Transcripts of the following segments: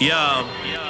Yeah.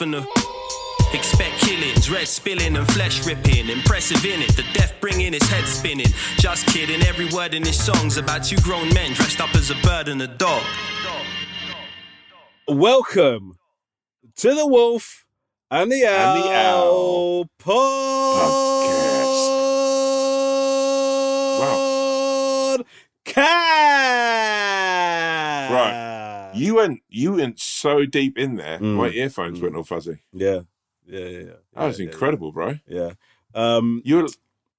and a. Expect killings, red spilling and flesh ripping. Impressive in it, the death bringing his head spinning. Just kidding, every word in this song's about two grown men dressed up as a bird and a dog. Welcome to the Wolf and the Owl, And the Owl Podcast. You went you went so deep in there, Mm. my earphones went all fuzzy. Yeah. Yeah, yeah, yeah. That was Yeah, yeah, incredible, bro. Yeah. Um, You're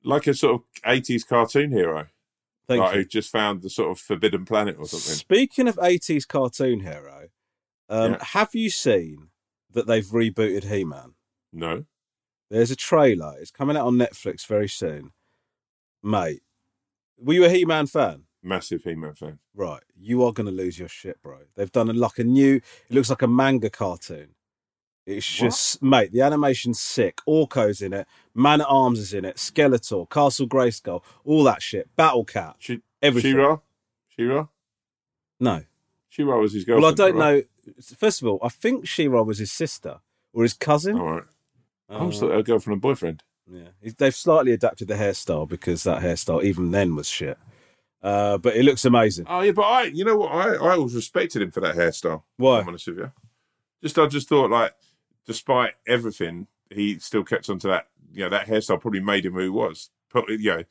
like a sort of eighties cartoon hero. thank like you. who just found the sort of forbidden planet or something. Speaking of 80s cartoon hero, um, Yeah. have you seen that they've rebooted He Man? No. There's a trailer. It's coming out on Netflix very soon. Mate, were you a He Man fan? Massive He Man fan. Right. You are going to lose your shit, bro. They've done a, like a new, it looks like a manga cartoon. It's just, mate, the animation's sick. Orko's in it. Man at Arms is in it. Skeletor, Castle Grayskull, all that shit. Battle Cat, She everything. She-Ra? She-Ra? No. She-Ra was his girlfriend. Well, I don't right? know. First of all, I think She-Ra was his sister or his cousin. All right. I Uh, was thought her girlfriend and boyfriend. Yeah, they've slightly adapted the hairstyle because that hairstyle even then was shit. Uh, but it looks amazing. Oh yeah, but I you know what, I, I always respected him for that hairstyle. Why? I'm honest with you. Just I just thought like despite everything, he still kept on to that you know, that hairstyle probably made him who he was. Probably you know,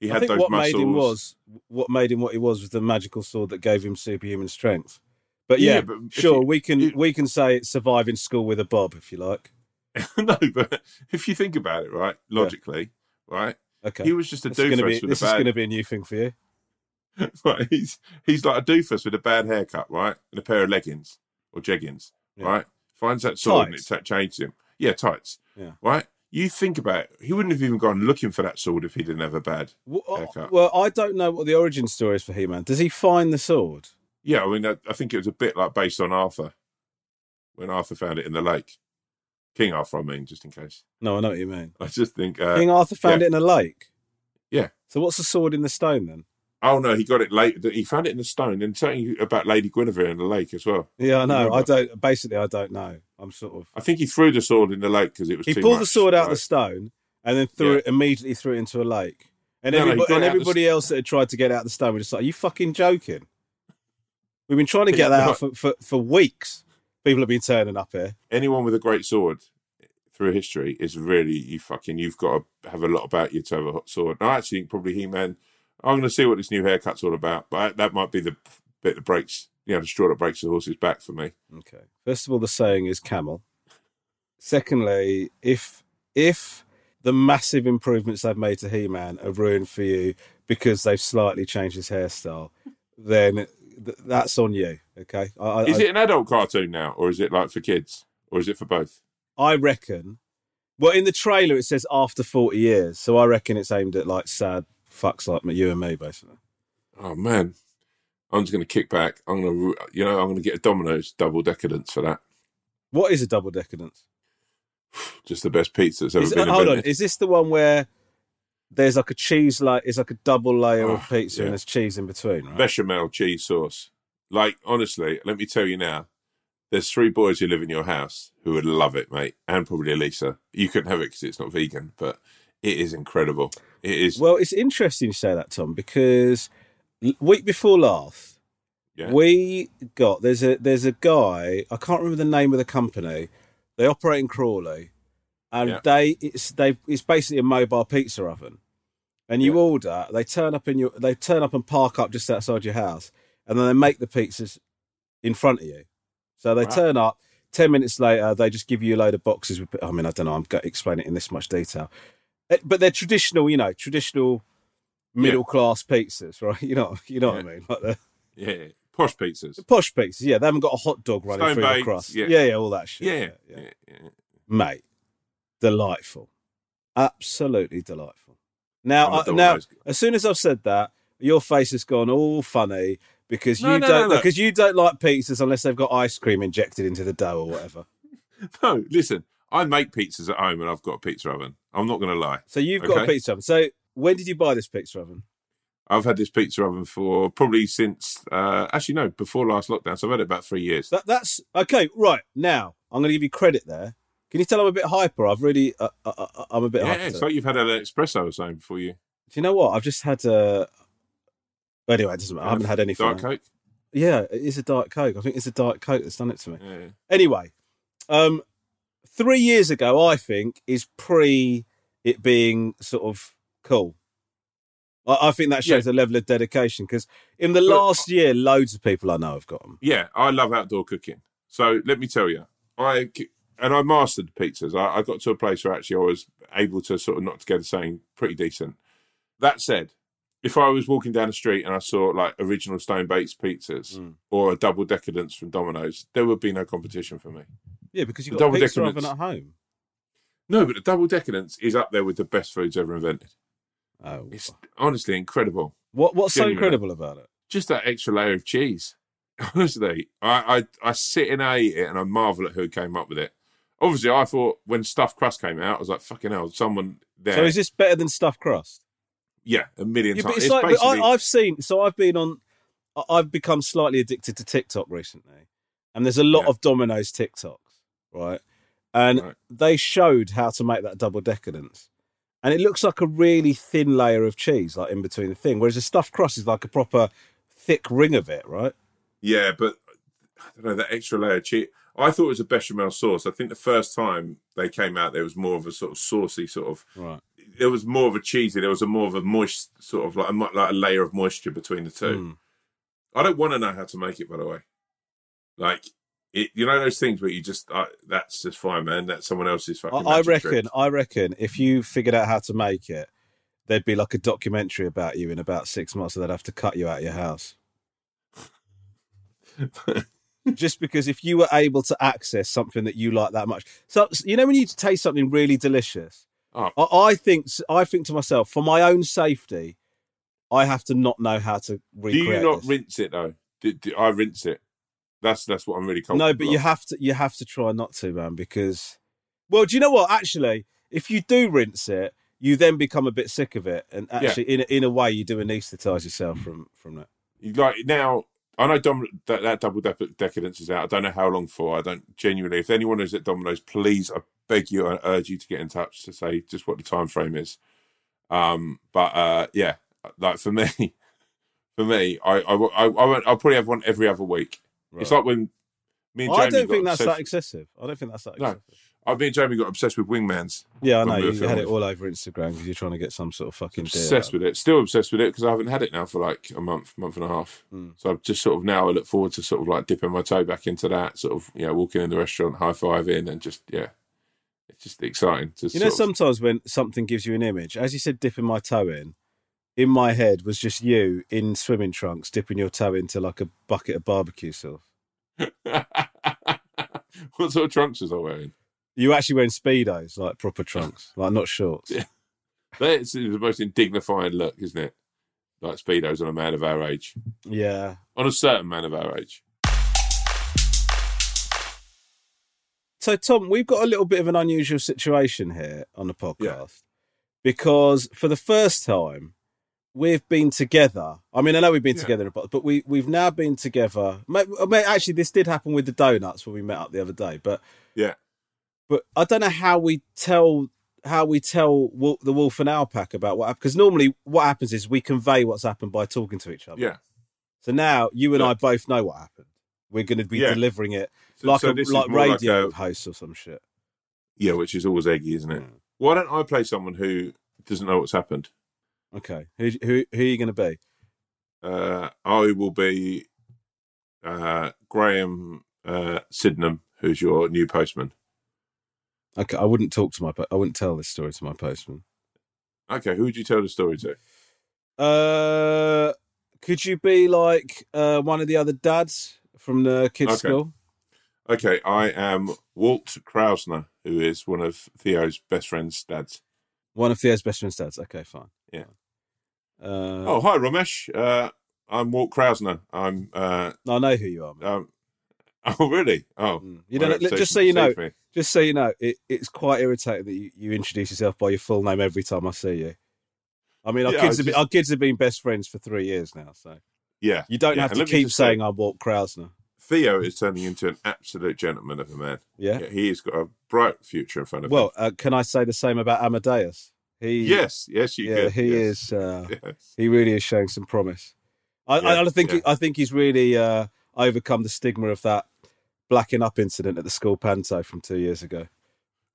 he I had think those what muscles. made him was what made him what he was was the magical sword that gave him superhuman strength. But yeah, Yeah, but sure, you- we can we can say it's surviving school with a bob if you like. no, but if you think about it, right, logically, right, Okay, he was just a this is doofus gonna be this is going to be a new thing for you. right, he's he's like a doofus with a bad haircut, right, and a pair of leggings or jeggings, Yeah. right. Finds that sword Tights. and it changes him. Yeah, tights. Yeah. Right. You think about it. He wouldn't have even gone looking for that sword if he didn't have a bad. Well, uh, Haircut. well, I don't know what the origin story is for He Man. Does he find the sword? Yeah, I mean, I, I think it was a bit like based on Arthur when Arthur found it in the lake. King Arthur, I mean, just in case. No, I know what you mean. I just think. Uh, King Arthur found yeah. it in a lake. Yeah. So what's the sword in the stone then? Oh no, he got it late. He found it in the stone, and something about Lady Guinevere in the lake as well. Yeah, I know. I don't. Basically, I don't know. I'm sort of. I think he threw the sword in the lake because it was. He pulled the sword out of the stone and then threw Yeah. it immediately threw it into a lake. And, No, no, everybody, got and out the else that had tried to get out of the stone were just like, "Are you fucking joking?" We've been trying to get that out for, for, for weeks. People have been turning up here. Anyone with a great sword through history is really you fucking. You've got to have a lot about you to have a hot sword. No, I actually think probably He Man. I'm going to see what this new haircut's all about, but that might be the bit that breaks you know the straw that breaks the horse's back for me. Okay. First of all, the saying is camel. Secondly, if if the massive improvements they've made to He-Man are ruined for you because they've slightly changed his hairstyle, then th- that's on you. Okay. I, I, Is I- it an adult cartoon now, or is it like for kids, or is it for both? I reckon. Well, in the trailer it says after forty years, so I reckon it's aimed at like sad fucks like you and me, basically. Oh man, I'm just going to kick back. I'm going to, you know, I'm going to get a Domino's double decadence for that. What is a double decadence? Just the best pizza that's ever Is, been hold on, is this the one where there's like a cheese like it's like a double layer of Oh, pizza yeah. and there's cheese in between, right? Bechamel cheese sauce. Like honestly, let me tell you now. There's three boys who live in your house who would love it, mate, and probably Elisa. You couldn't have it because it's not vegan, but it is incredible. It is. Well, it's interesting you say that, Tom, because week before last, yeah. we got there's a there's a guy I can't remember the name of the company. They operate in Crawley, and Yeah. they it's they it's basically a mobile pizza oven, and you Yeah. order. They turn up in your they turn up and park up just outside your house, and then they make the pizzas in front of you. So they Wow. turn up. Ten minutes later, they just give you a load of boxes. With, I mean, I don't know. I'm going to explain it in this much detail, Uh, but they're traditional. You know, traditional middle class pizzas, right? You know, you know what I Yeah. mean, like the yeah. Posh pizzas. posh pizzas. Yeah, they haven't got a hot dog running Stone through the crust. yeah. Yeah. yeah, all that shit. Yeah. yeah, yeah. yeah. mate, delightful, absolutely delightful. Now, I, uh, now, Domino's as soon as I've said that, your face has gone all funny because No, you no, don't no, no. because you don't like pizzas unless they've got ice cream injected into the dough or whatever. No, listen. I make pizzas at home, and I've got a pizza oven. I'm not going to lie. So you've got a pizza oven. So when did you buy this pizza oven? I've had this pizza oven for probably since, uh, actually, no, before last lockdown. So I've had it about three years. That, that's okay. Right now, I'm going to give you credit there. Can you tell I'm a bit hyper? I've really, uh, uh, uh, I'm a bit yeah, hyper. it's like you've had an espresso or something before you. Do you know what? I've just had a. Anyway, it doesn't matter. I haven't had anything. Diet Coke? Yeah, it is a Diet Coke. I think it's a Diet Coke that's done it to me. Yeah. Anyway, um, three years ago, I think is pre it being sort of cool. I, I think that shows a level of dedication because in the last year, loads of people I know have got them. Yeah, I love outdoor cooking. So let me tell you, I and I mastered pizzas. I, I got to a place where actually I was able to sort of knock together something pretty decent. That said, if I was walking down the street and I saw like original stone baked pizzas Mm. or a double decadence from Domino's, there would be no competition for me. Yeah, because you've The got a double pizza decadence. oven at home. No, but the double decadence is up there with the best foods ever invented. Oh, It's honestly incredible. what what's so incredible about it? Just that extra layer of cheese. Honestly, I, I I sit and I eat it and I marvel at who came up with it. Obviously, I thought when stuffed crust came out, I was like, "Fucking hell!" Someone there, So is this better than stuffed crust? Yeah, a million Yeah, times. but it's, It's like but basically, I, I've seen. So I've been on. I've become slightly addicted to TikTok recently, and there's a lot Yeah. of Domino's TikToks, right? And Right. they showed how to make that double decadence, and it looks like a really thin layer of cheese, like in between the thing. Whereas a stuffed crust is like a proper thick ring of it, right? yeah, but I don't know that extra layer of cheese. I thought it was a bechamel sauce. I think the first time they came out, there was more of a sort of saucy sort of. Right. There was more of a cheesy. There was a more of a moist sort of like a, like a layer of moisture between the two. Mm. I don't want to know how to make it, by the way. Like, it, you know those things where you just uh, that's just fine, man. That's someone else's I, fucking. I magic reckon. trick. I reckon if you figured out how to make it, there'd be like a documentary about you in about six months, so they'd have to cut you out of your house. just because if you were able to access something that you like that much, so you know when you taste something really delicious, Oh. I, I think I think to myself for my own safety, I have to not know how to Do recreate. you not this. rinse it though? Do, do, I rinse it. That's that's what I'm really comfortable. No, but you have to you have to try not to, man, because well, do you know what? Actually, if you do rinse it, you then become a bit sick of it, and actually, in a, in a way, you do anaesthetise yourself from from that. You like now. I know Dom, that, that double de- decadence is out. I don't know how long for. I don't genuinely. If anyone is at Domino's, please, I beg you, I urge you to get in touch to say just what the time frame is. Um, but uh, yeah, like for me, for me, I I, I, I won't, I'll probably have one every other week. It's like when me and I don't think that's that excessive. I don't think that's that No. Excessive. I mean, Jamie got obsessed with wingmans. Yeah, I know. You had it all over Instagram because you're trying to get some sort of fucking deal. Obsessed with it. Still obsessed with it because I haven't had it now for like a month, month and a half. Hmm. So I've just sort of now I look forward to sort of like dipping my toe back into that. Sort of you know walking in the restaurant, high five in, and just yeah, it's just exciting. To You know, of- sometimes when something gives you an image, as you said, dipping my toe in, in my head was just you in swimming trunks dipping your toe into like a bucket of barbecue sauce. what sort of trunks was I wearing? You actually wearing speedos, like proper trunks, like not shorts. Yeah. That's the most indignifying look, isn't it? Like speedos on a man of our age, Yeah. on a certain man of our age. So, Tom, we've got a little bit of an unusual situation here on the podcast Yeah. because for the first time, we've been together. I mean, I know we've been Yeah. together, in a po- but we we've now been together. Actually, this did happen with the donuts when we met up the other day, but Yeah, but I don't know how we tell how we tell Wol- the wolf and owl pack about what happened because normally what happens is we convey what's happened by talking to each other. yeah. So now you and I both know what happened. We're going to be Yeah. delivering it So- like so a like more like radio a- host or some shit. Yeah, which is always eggy, isn't it? Why don't I play someone who doesn't know what's happened? Okay, who who who are you going to be? Uh, I will be uh, Graham uh, Sydenham, who's your new postman. Okay, I wouldn't talk to my. I wouldn't tell this story to my postman. Okay, who would you tell the story to? Uh, could you be like uh one of the other dads from the kids' Okay. school? Okay, I am Walt Krausner, who is one of Theo's best friend's dads. One of Theo's best friend's dads. Okay, fine. Yeah. Uh, Oh, hi, Romesh. Uh, I'm Walt Krausner. I'm. Uh, I know who you are. Man. um, oh, really? Oh, Mm. You don't. Just so you know, me. just so you know, it, it's quite irritating that you, you introduce yourself by your full name every time I see you. I mean, our Yeah, kids I have been, just- our kids have been best friends for three years now, so Yeah, you don't yeah, have and to keep just say, saying I'm Walt Krausner. Theo is turning into an absolute gentleman of a man. Yeah. Yeah, he has got a bright future in front of Well, him. uh, can I say the same about Amadeus? He, Yes, yes, you yeah, can. he yes. is. Uh, Yes. he really is showing some promise. I, I, I think yeah. I think he's really uh, overcome the stigma of that blacking up incident at the school panto from two years ago.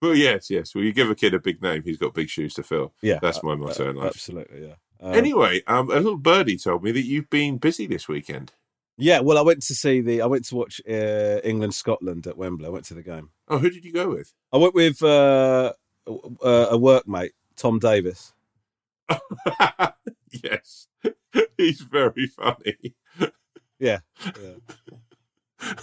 Well, yes, yes. Well, you give a kid a big name, he's got big shoes to fill. Yeah, That's my uh, motto in uh, life. Absolutely, yeah. Um, Anyway, um, a little birdie told me that you've been busy this weekend. yeah. Well, I went to see the. I went to watch uh, England Scotland at Wembley. I went to the game. Oh, who did you go with? I went with uh, uh, a workmate, Tom Davis. yes, he's very funny. Yeah, yeah.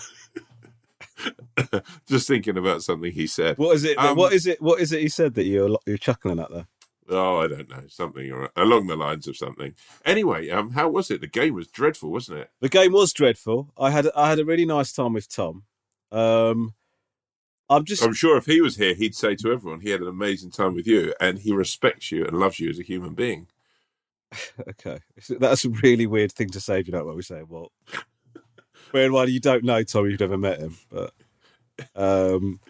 Just thinking about something he said. What is it? Um, what is it? What is it? He said that you're you're chuckling at there. Oh, I don't know. Something or- along the lines of something. Anyway, um, how was it? The game was dreadful, wasn't it? The game was dreadful. I had I had a really nice time with Tom. Um, I'm just I'm sure if he was here, he'd say to everyone he had an amazing time with you and he respects you and loves you as a human being. okay. That's a really weird thing to say if you don't know what we're saying. Well, bear in mind you don't know Tom, you've never met him, but um,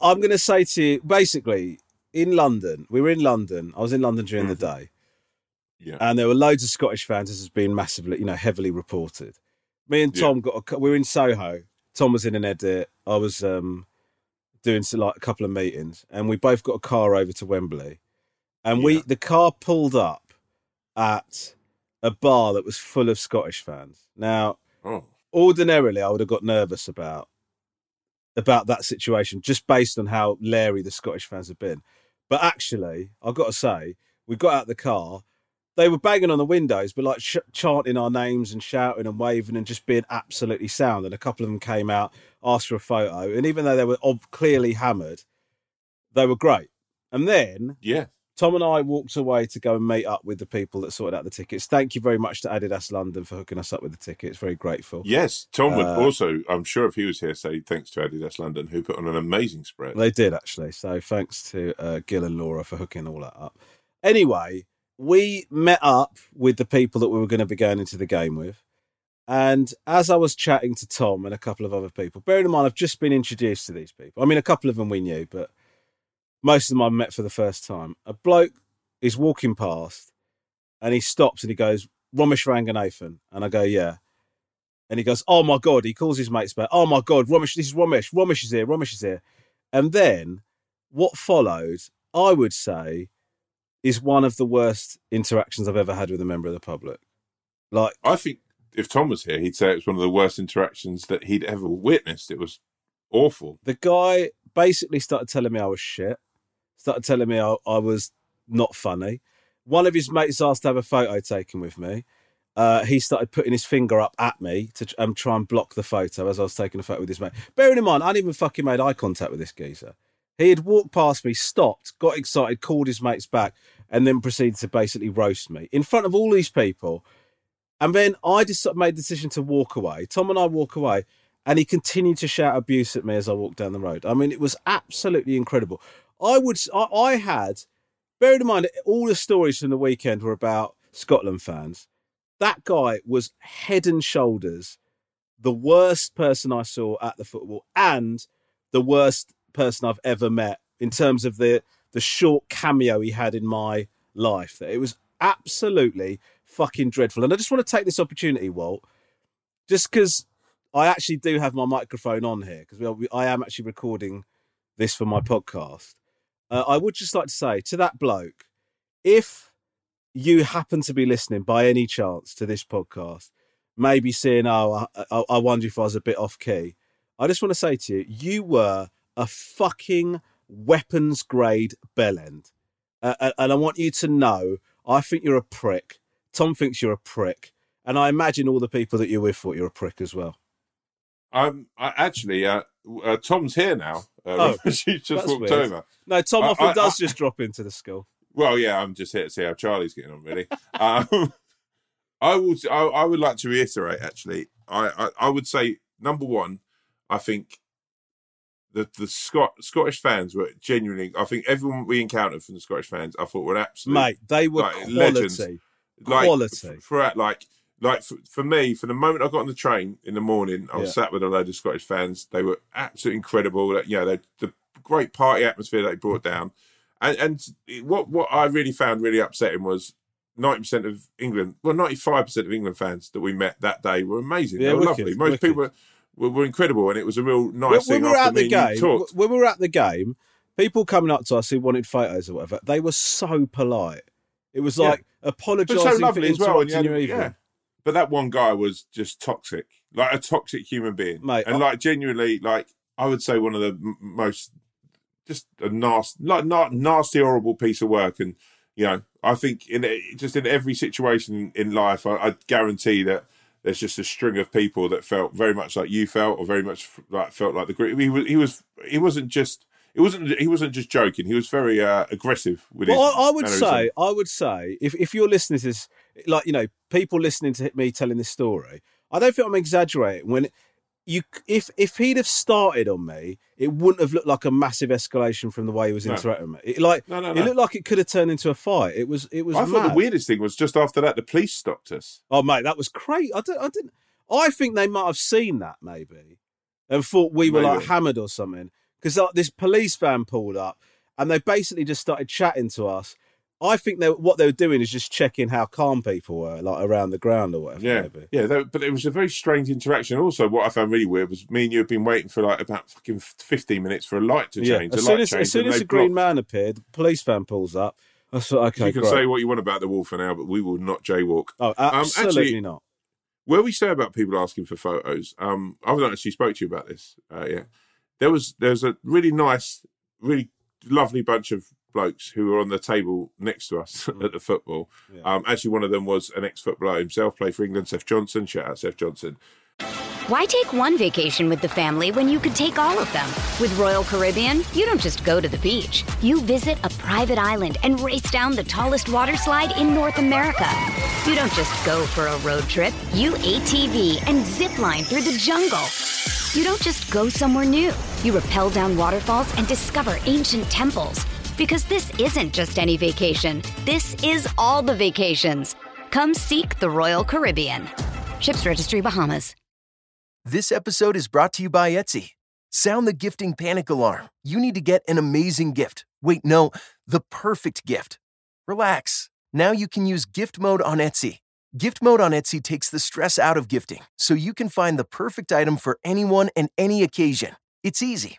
I'm going to say to you basically in London. We were in London. I was in London during the day. Yeah. and there were loads of Scottish fans, This has been massively, you know, heavily reported. Me and Yeah. Tom got a, we were in Soho. Tom was in an edit. I was um, doing some, like a couple of meetings, and we both got a car over to Wembley. And we the car pulled up at a bar that was full of Scottish fans. Now, oh, ordinarily, I would have got nervous about about that situation just based on how leery the Scottish fans have been. But actually, I've got to say, we got out of the car. They were banging on the windows, but like sh- chanting our names and shouting and waving and just being absolutely sound. And a couple of them came out, asked for a photo, and even though they were ob- clearly hammered, they were great. And then yeah. Tom and I walked away to go and meet up with the people that sorted out the tickets. Thank you very much to Adidas London for hooking us up with the tickets. Very grateful. Yes, Tom would Uh, also, I'm sure if he was here, say thanks to Adidas London, who put on an amazing spread. They did actually. So thanks to uh, Gil and Laura for hooking all that up. Anyway, we met up with the people that we were going to be going into the game with. And as I was chatting to Tom and a couple of other people, bearing in mind I've just been introduced to these people. I mean, a couple of them we knew, but most of them I met for the first time. A bloke is walking past and he stops and he goes, Romesh Ranganathan. And I go, yeah. And he goes, oh my God. He calls his mates back. Oh my God, Romesh, this is Romesh. Romesh is here. Romesh is here. And then what followed, I would say, is one of the worst interactions I've ever had with a member of the public. Like, I think if Tom was here, he'd say it was one of the worst interactions that he'd ever witnessed. It was awful. the guy basically started telling me I was shit, started telling me I, I was not funny. One of his mates asked to have a photo taken with me. Uh, he started putting his finger up at me to um, try and block the photo as I was taking a photo with his mate. Bearing in mind, I hadn't even fucking made eye contact with this geezer. He had walked past me, stopped, got excited, called his mates back, and then proceeded to basically roast me in front of all these people. And then I just made the decision to walk away. Tom and I walk away, and he continued to shout abuse at me as I walked down the road. I mean, it was absolutely incredible. I would, I, I had, bearing in mind, all the stories from the weekend were about Scotland fans. That guy was head and shoulders the worst person I saw at the football and the worst person I've ever met in terms of the the short cameo he had in my life. It was absolutely fucking dreadful. And I just want to take this opportunity, Walt, just because I actually do have my microphone on here because I am actually recording this for my podcast. Uh, I would just like to say to that bloke, if you happen to be listening by any chance to this podcast, maybe seeing, "Oh, I, I, wonder if I was a bit off key," I just want to say to you, you were a fucking weapons grade bellend, uh, and- and I want you to know, I think you're a prick. Tom thinks you're a prick, and I imagine all the people that you're with thought you're a prick as well. Um, I, actually, uh, uh, Tom's here now. Uh, Oh, she just walked weird. over. No, Tom I- often I- does I- just drop into the school. Well, yeah, I'm just here to see how Charlie's getting on. Really, um, I would. I, I would like to reiterate. Actually, I, I, I would say number one. I think the the Scot, Scottish fans were genuinely. I think everyone we encountered from the Scottish fans, I thought were absolutely Mate, they were like, quality. legends. like, quality. throughout. Like, like for, for me, for the moment I got on the train in the morning, I was Yeah. sat with a load of Scottish fans. They were absolutely incredible. That you know, they, the great party atmosphere they brought down, and and what what I really found really upsetting was. Ninety percent of England, well, ninety-five percent of England fans that we met that day were amazing. Yeah, they were wicked, lovely. Most wicked. people were, were, were incredible, and it was a real nice when thing we were after at the me and you game, when we were at the game, people coming up to us who wanted photos or whatever, they were so polite. It was like but apologising so for lovely as well. and interrupting you your evening. yeah. But that one guy was just toxic, like a toxic human being, Mate, and I- like genuinely, like I would say, one of the m- most just a nasty, like not nasty, horrible piece of work. And you know, I think in just in every situation in life, I, I guarantee that there's just a string of people that felt very much like you felt, or very much like felt like the group. He was, he was, he wasn't just. It wasn't. He wasn't just joking. He was very uh, aggressive with his. Well, I, I would mannerism. say, I would say, if if you're listening to this, like you know, people listening to me telling this story, I don't think I'm exaggerating. When you, if if he'd have started on me, it wouldn't have looked like a massive escalation from the way he was interacting me. It, like No, no, it looked like it could have turned into a fight. It was, it was. I thought the weirdest thing was just after that, the police stopped us. Oh mate, that was crazy. I didn't, I didn't. I think they might have seen that maybe, and thought we were like hammered or something. Because like, this police van pulled up, and they basically just started chatting to us. I think they what they were doing is just checking how calm people were, like around the ground or whatever. Yeah, maybe. yeah, that, but it was a very strange interaction. Also, what I found really weird was me and you had been waiting for like about fucking fifteen minutes for a light to yeah. change. As soon as, as soon as they the green blocked. man appeared, the police van pulls up. I thought, okay, you can great. say what you want about the wall for now, but we will not jaywalk. oh, absolutely actually- not. Where we say about people asking for photos, um, I've not actually spoke to you about this. Uh, yeah, there was there's a really nice, really lovely bunch of blokes who were on the table next to us at the football. Yeah. Um, actually, one of them was an ex-footballer himself, played for England, Seth Johnson. Shout out Seth Johnson. Why take one vacation with the family when you could take all of them? With Royal Caribbean, you don't just go to the beach. You visit a private island and race down the tallest water slide in North America. You don't just go for a road trip. You ATV and zip line through the jungle. You don't just go somewhere new. You rappel down waterfalls and discover ancient temples. Because this isn't just any vacation. This is all the vacations. Come seek the Royal Caribbean. Ships Registry Bahamas. This episode is brought to you by Etsy. Sound the gifting panic alarm. You need to get an amazing gift. Wait, no, the perfect gift. Relax. Now you can use gift mode on Etsy. Gift mode on Etsy takes the stress out of gifting so you can find the perfect item for anyone and any occasion. It's easy.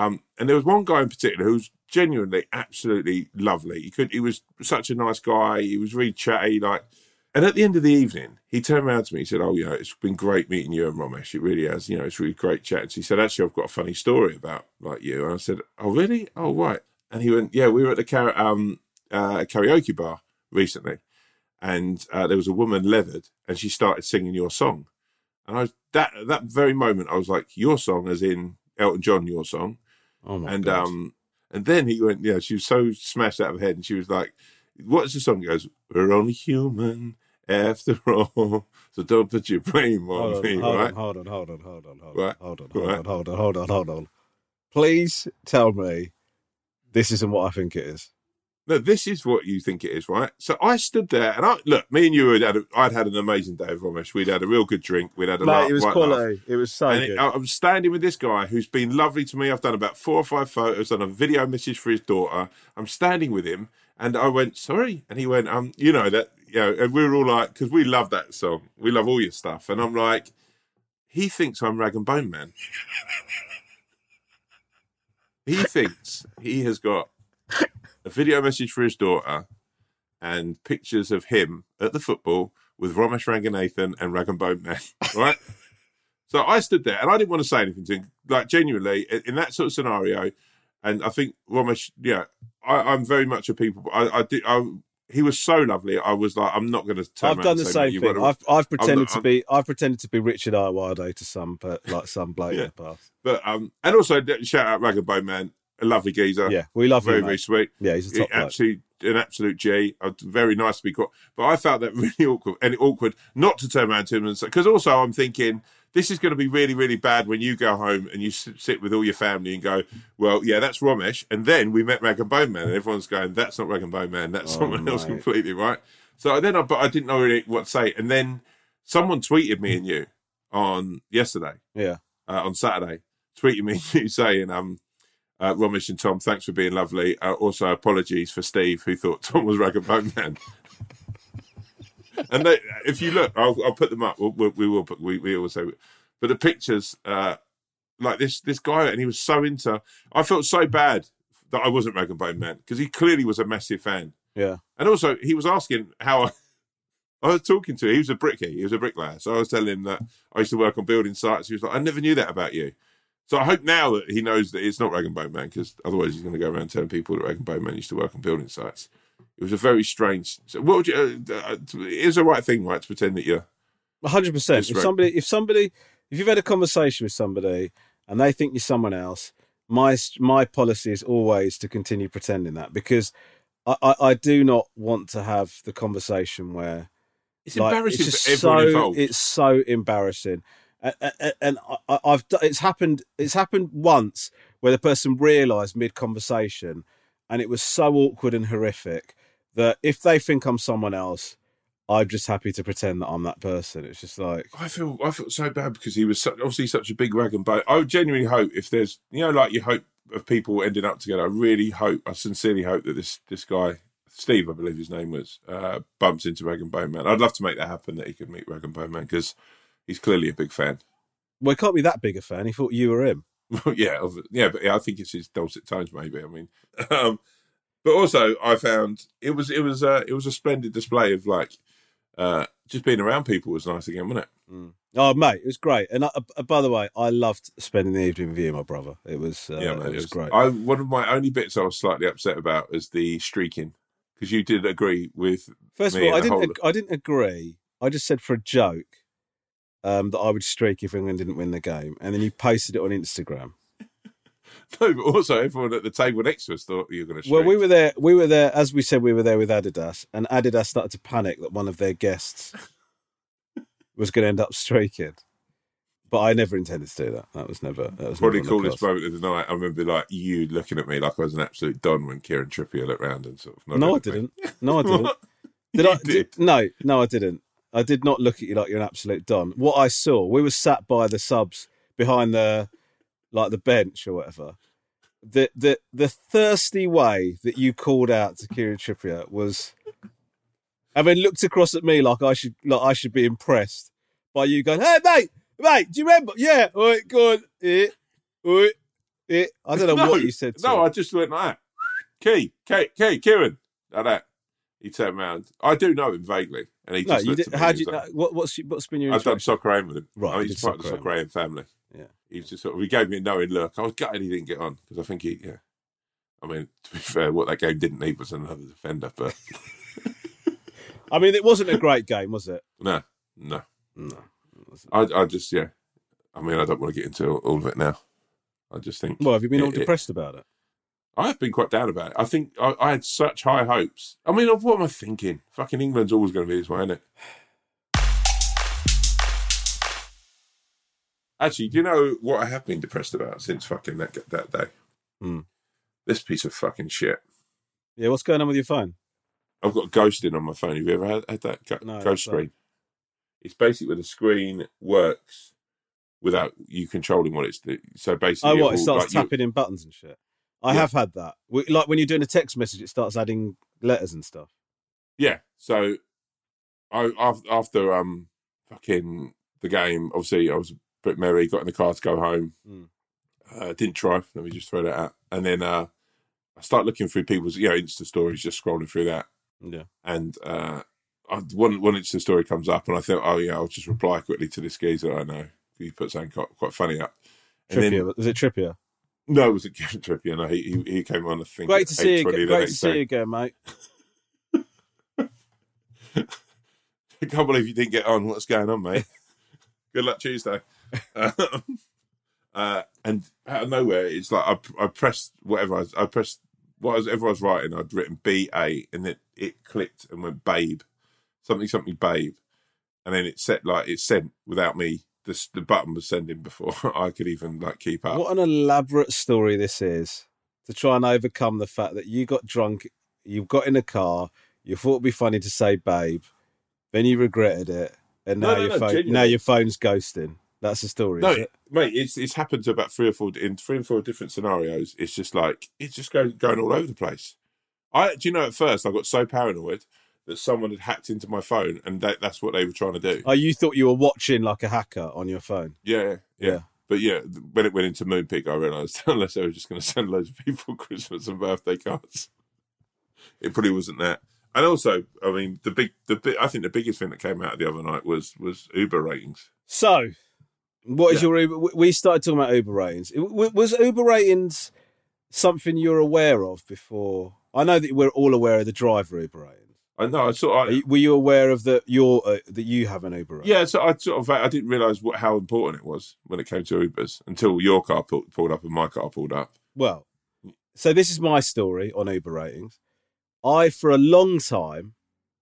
Um, and there was one guy in particular who was genuinely absolutely lovely. He could, he was such a nice guy. He was really chatty, like. And at the end of the evening, he turned around to me. He said, "Oh, you know, it's been great meeting you and Romesh. It really has. You know, it's really great chatting." He said, "Actually, I've got a funny story about like you." And I said, "Oh, really? Oh, right." And he went, "Yeah, we were at the car- um, uh, karaoke bar recently, and uh, there was a woman leathered, and she started singing your song. And I was, that at that very moment, I was like, "Your song," as in Elton John, your song. Oh my and god! um, and then he went, yeah, she was so smashed out of her head, and she was like, "What's the song?" He goes, "We're only human after all, so don't put your blame on, hold me." on, hold right? on, hold on, hold on, hold on, hold on, Right, hold on, hold right. on, hold on, hold on, hold on. Please tell me this isn't what I think it is. No, this is what you think it is, right? So I stood there, and I look, me and you had, had a, I'd had an amazing day with Romesh. We'd had a real good drink. We'd had a Mate, laugh, it was right laugh. It was so And good. it, I'm standing with this guy who's been lovely to me. I've done about four or five photos, done a video message for his daughter. I'm standing with him, and I went, "Sorry," and he went, "Um, you know that, you know," and we were all like, because we love that song, we love all your stuff, and I'm like, he thinks I'm Rag and Bone Man. he thinks he has got a video message for his daughter and pictures of him at the football with Romesh Ranganathan and Rag and Bone Man, right? So I stood there and I didn't want to say anything to him. Like genuinely, in that sort of scenario, and I think Romesh, yeah, I, I'm very much a people. I, I did. I, he was so lovely. I was like, I'm not going to turn. I've done the same thing. to-" I've I've pretended not- to be I've pretended to be Richard Ayoade to some but like some bloke Yeah. in the past. But um, and also shout out Rag and Bone Man, a lovely geezer. Yeah, we love very him. very mate. sweet. Yeah, he's a top bloke. absolutely an absolute G. Very nice to be caught. But I felt that really awkward and awkward not to turn around to him and say because also I'm thinking this is going to be really really bad when you go home and you sit, with all your family and go, well, yeah, that's Romesh, and then we met Rag and Bone Man, and everyone's going, that's not Rag and Bone Man, that's Oh, someone else completely, right? So then, I, but I didn't know really what to say, and then someone tweeted me and you on yesterday Yeah. uh, on Saturday, tweeting me you saying, um, uh, Romesh and Tom, thanks for being lovely. Uh, also, apologies for Steve, who thought Tom was Rag and Bone Man. and they, if you look, I'll, I'll put them up. We'll, we, we will put, we, we always say, but the pictures, uh, like this, this guy, and he was so into. I felt so bad that I wasn't Rag and Bone Man because he clearly was a massive fan. Yeah. And also, he was asking how I, I was talking to. Him. He was a brickie. He was a bricklayer. So I was telling him that I used to work on building sites. He was like, "I never knew that about you." So I hope now that he knows that it's not Rag and Bone Man, because otherwise he's going to go around telling people that Rag and Bone Man used to work on building sites. It was a very strange. So what would you? Uh, uh, it is the right thing, right, to pretend that you're. hundred percent. If somebody, if somebody, if you've had a conversation with somebody and they think you're someone else, my my policy is always to continue pretending that because I, I, I do not want to have the conversation where It's like, embarrassing it's for everyone so, involved. It's so embarrassing, and, I've it's happened. It's happened once where the person realised mid conversation, and it was so awkward and horrific that if they think I'm someone else, I'm just happy to pretend that I'm that person. It's just like I feel I felt so bad because he was such, obviously such a big rag and bone. I genuinely hope if there's you know like you hope of people ending up together. I really hope, I sincerely hope that this this guy Steve, I believe his name was, uh, bumps into Rag and Bone Man. I'd love to make that happen that he could meet Rag and Bone Man because he's clearly a big fan. well, he can't be that big a fan. He thought you were him. yeah, yeah, but yeah, I think it's his dulcet tones. Maybe I mean, um, but also I found it was it was uh, it was a splendid display of like uh, just being around people was nice again, wasn't it? Oh, mate, it was great. And uh, uh, by the way, I loved spending the evening with you, my brother. It was, uh, yeah, it mate, was great. I one of my only bits I was slightly upset about is the streaking because you did agree with. First of all, I didn't. ag- I didn't agree. I just said for a joke um, that I would streak if England didn't win the game, and then you posted it on Instagram. No, but also everyone at the table next to us thought you were going to. Well, we were there. We were there, as we said, we were there with Adidas, and Adidas started to panic that one of their guests was going to end up streaking. But I never intended to do that. That was never. That was Probably never coolest moment of the night. I remember like you looking at me like I was an absolute don when Kieran Trippier looked round and sort of. No, I didn't. No, I didn't. Did You I? did. no, no, I didn't. I did not look at you like you're an absolute don. What I saw, we were sat by the subs behind the, like the bench or whatever. The the the thirsty way that you called out to Kieran Trippier was, I mean, looked across at me like I should like I should be impressed by you going, "Hey, mate, mate, do you remember? Yeah, all right, go on, eh, all right, eh." I don't know No, what you said. To No, him. I just went like that. Key, Key, Key, Kieran, like that. He turned round. I do know him vaguely, and he no, just you looked did. at How do you? like, what, what's what's been your I've done Soccer AM with him. Right, I mean, he's part of the Soccer AM family. Yeah. He was just sort of, he gave me a knowing look. I was gutted he didn't get on because I think he, yeah. I mean, to be fair, what that game didn't need was another defender, but I mean, it wasn't a great game, was it? no, no. No. I, I just, yeah. I mean, I don't want to get into all of it now. I just think. Well, have you been all it- it- depressed about it? I have been quite down about it. I think I, I had such high hopes. I mean, of what am I thinking? Fucking England's always going to be this way, isn't it? Actually, do you know what I have been depressed about since fucking that that day? Hmm. This piece of fucking shit. Yeah, what's going on with your phone? I've got ghosting on my phone. Have you ever had, had that go- No, ghost screen? It's basically where the screen works without you controlling what it's doing. So basically, Oh, what? It starts like, you- tapping in buttons and shit. I Yeah. have had that. We, like when you're doing a text message, it starts adding letters and stuff. Yeah. So I after, after um fucking the game, obviously I was a bit merry, got in the car to go home. Mm. Uh, didn't drive, let me just throw that out. And then uh I start looking through people's you know, Insta stories, just scrolling through that. Yeah. And uh I, one one Insta story comes up and I thought, oh yeah, I'll just reply quickly to this geezer I know. He put something quite, quite funny up. And Trippier. then was it Trippier? No, it was a Kieran Trippier. No, he, he he came on. I think Great to see you. 8:20 the Great to see you again, mate. I can't believe you didn't get on. What's going on, mate? Good luck Tuesday. Um, uh, and out of nowhere, it's like I, I pressed whatever I, I pressed whatever I was writing. I'd written B A, and it it clicked and went babe, something something babe, and then it set like it sent without me. The the button was sending before I could even like keep up. What an elaborate story this is to try and overcome the fact that you got drunk, you got in a car, you thought it'd be funny to say "babe," then you regretted it, and now no, your no, phone now your phone's ghosting. That's the story. No, it? mate, it's it's happened to about three or four in three or four different scenarios. It's just like it's just going going all over the place. I do you know at first I got so paranoid that someone had hacked into my phone and that, that's what they were trying to do. Oh, you thought you were watching like a hacker on your phone. yeah, yeah, Yeah. But yeah, when it went into Moonpig, I realised unless they were just going to send loads of people Christmas and birthday cards, it probably wasn't that. And also, I mean, the big, the big, I think the biggest thing that came out the other night was was Uber ratings. So, what is Yeah. your Uber? we- We started talking about Uber ratings. Was Uber ratings something you're aware of before? I know that we're all aware of the driver Uber ratings. I know, I sort of, you- Were you aware of the your uh, that you have an Uber? Yeah, so I sort of I didn't realise what how important it was when it came to Ubers until your car pulled, pulled up and my car pulled up. Well, so this is my story on Uber ratings. I, for a long time,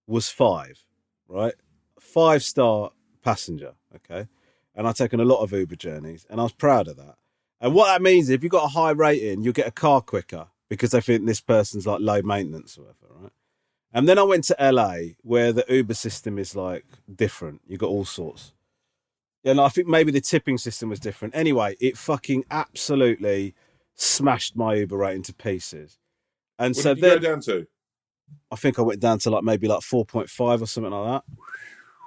was five, right? Five star passenger, okay? And I've taken a lot of Uber journeys, and I was proud of that. And what that means is if you've got a high rating, you'll get a car quicker because they think this person's like low maintenance or whatever, right? And then I went to LA where the Uber system is like different. You got all sorts. Yeah, and I think maybe the tipping system was different. Anyway, it fucking absolutely smashed my Uber rating into pieces. And What so did you then go down to? I think I went down to like maybe like 4.5 or something like that.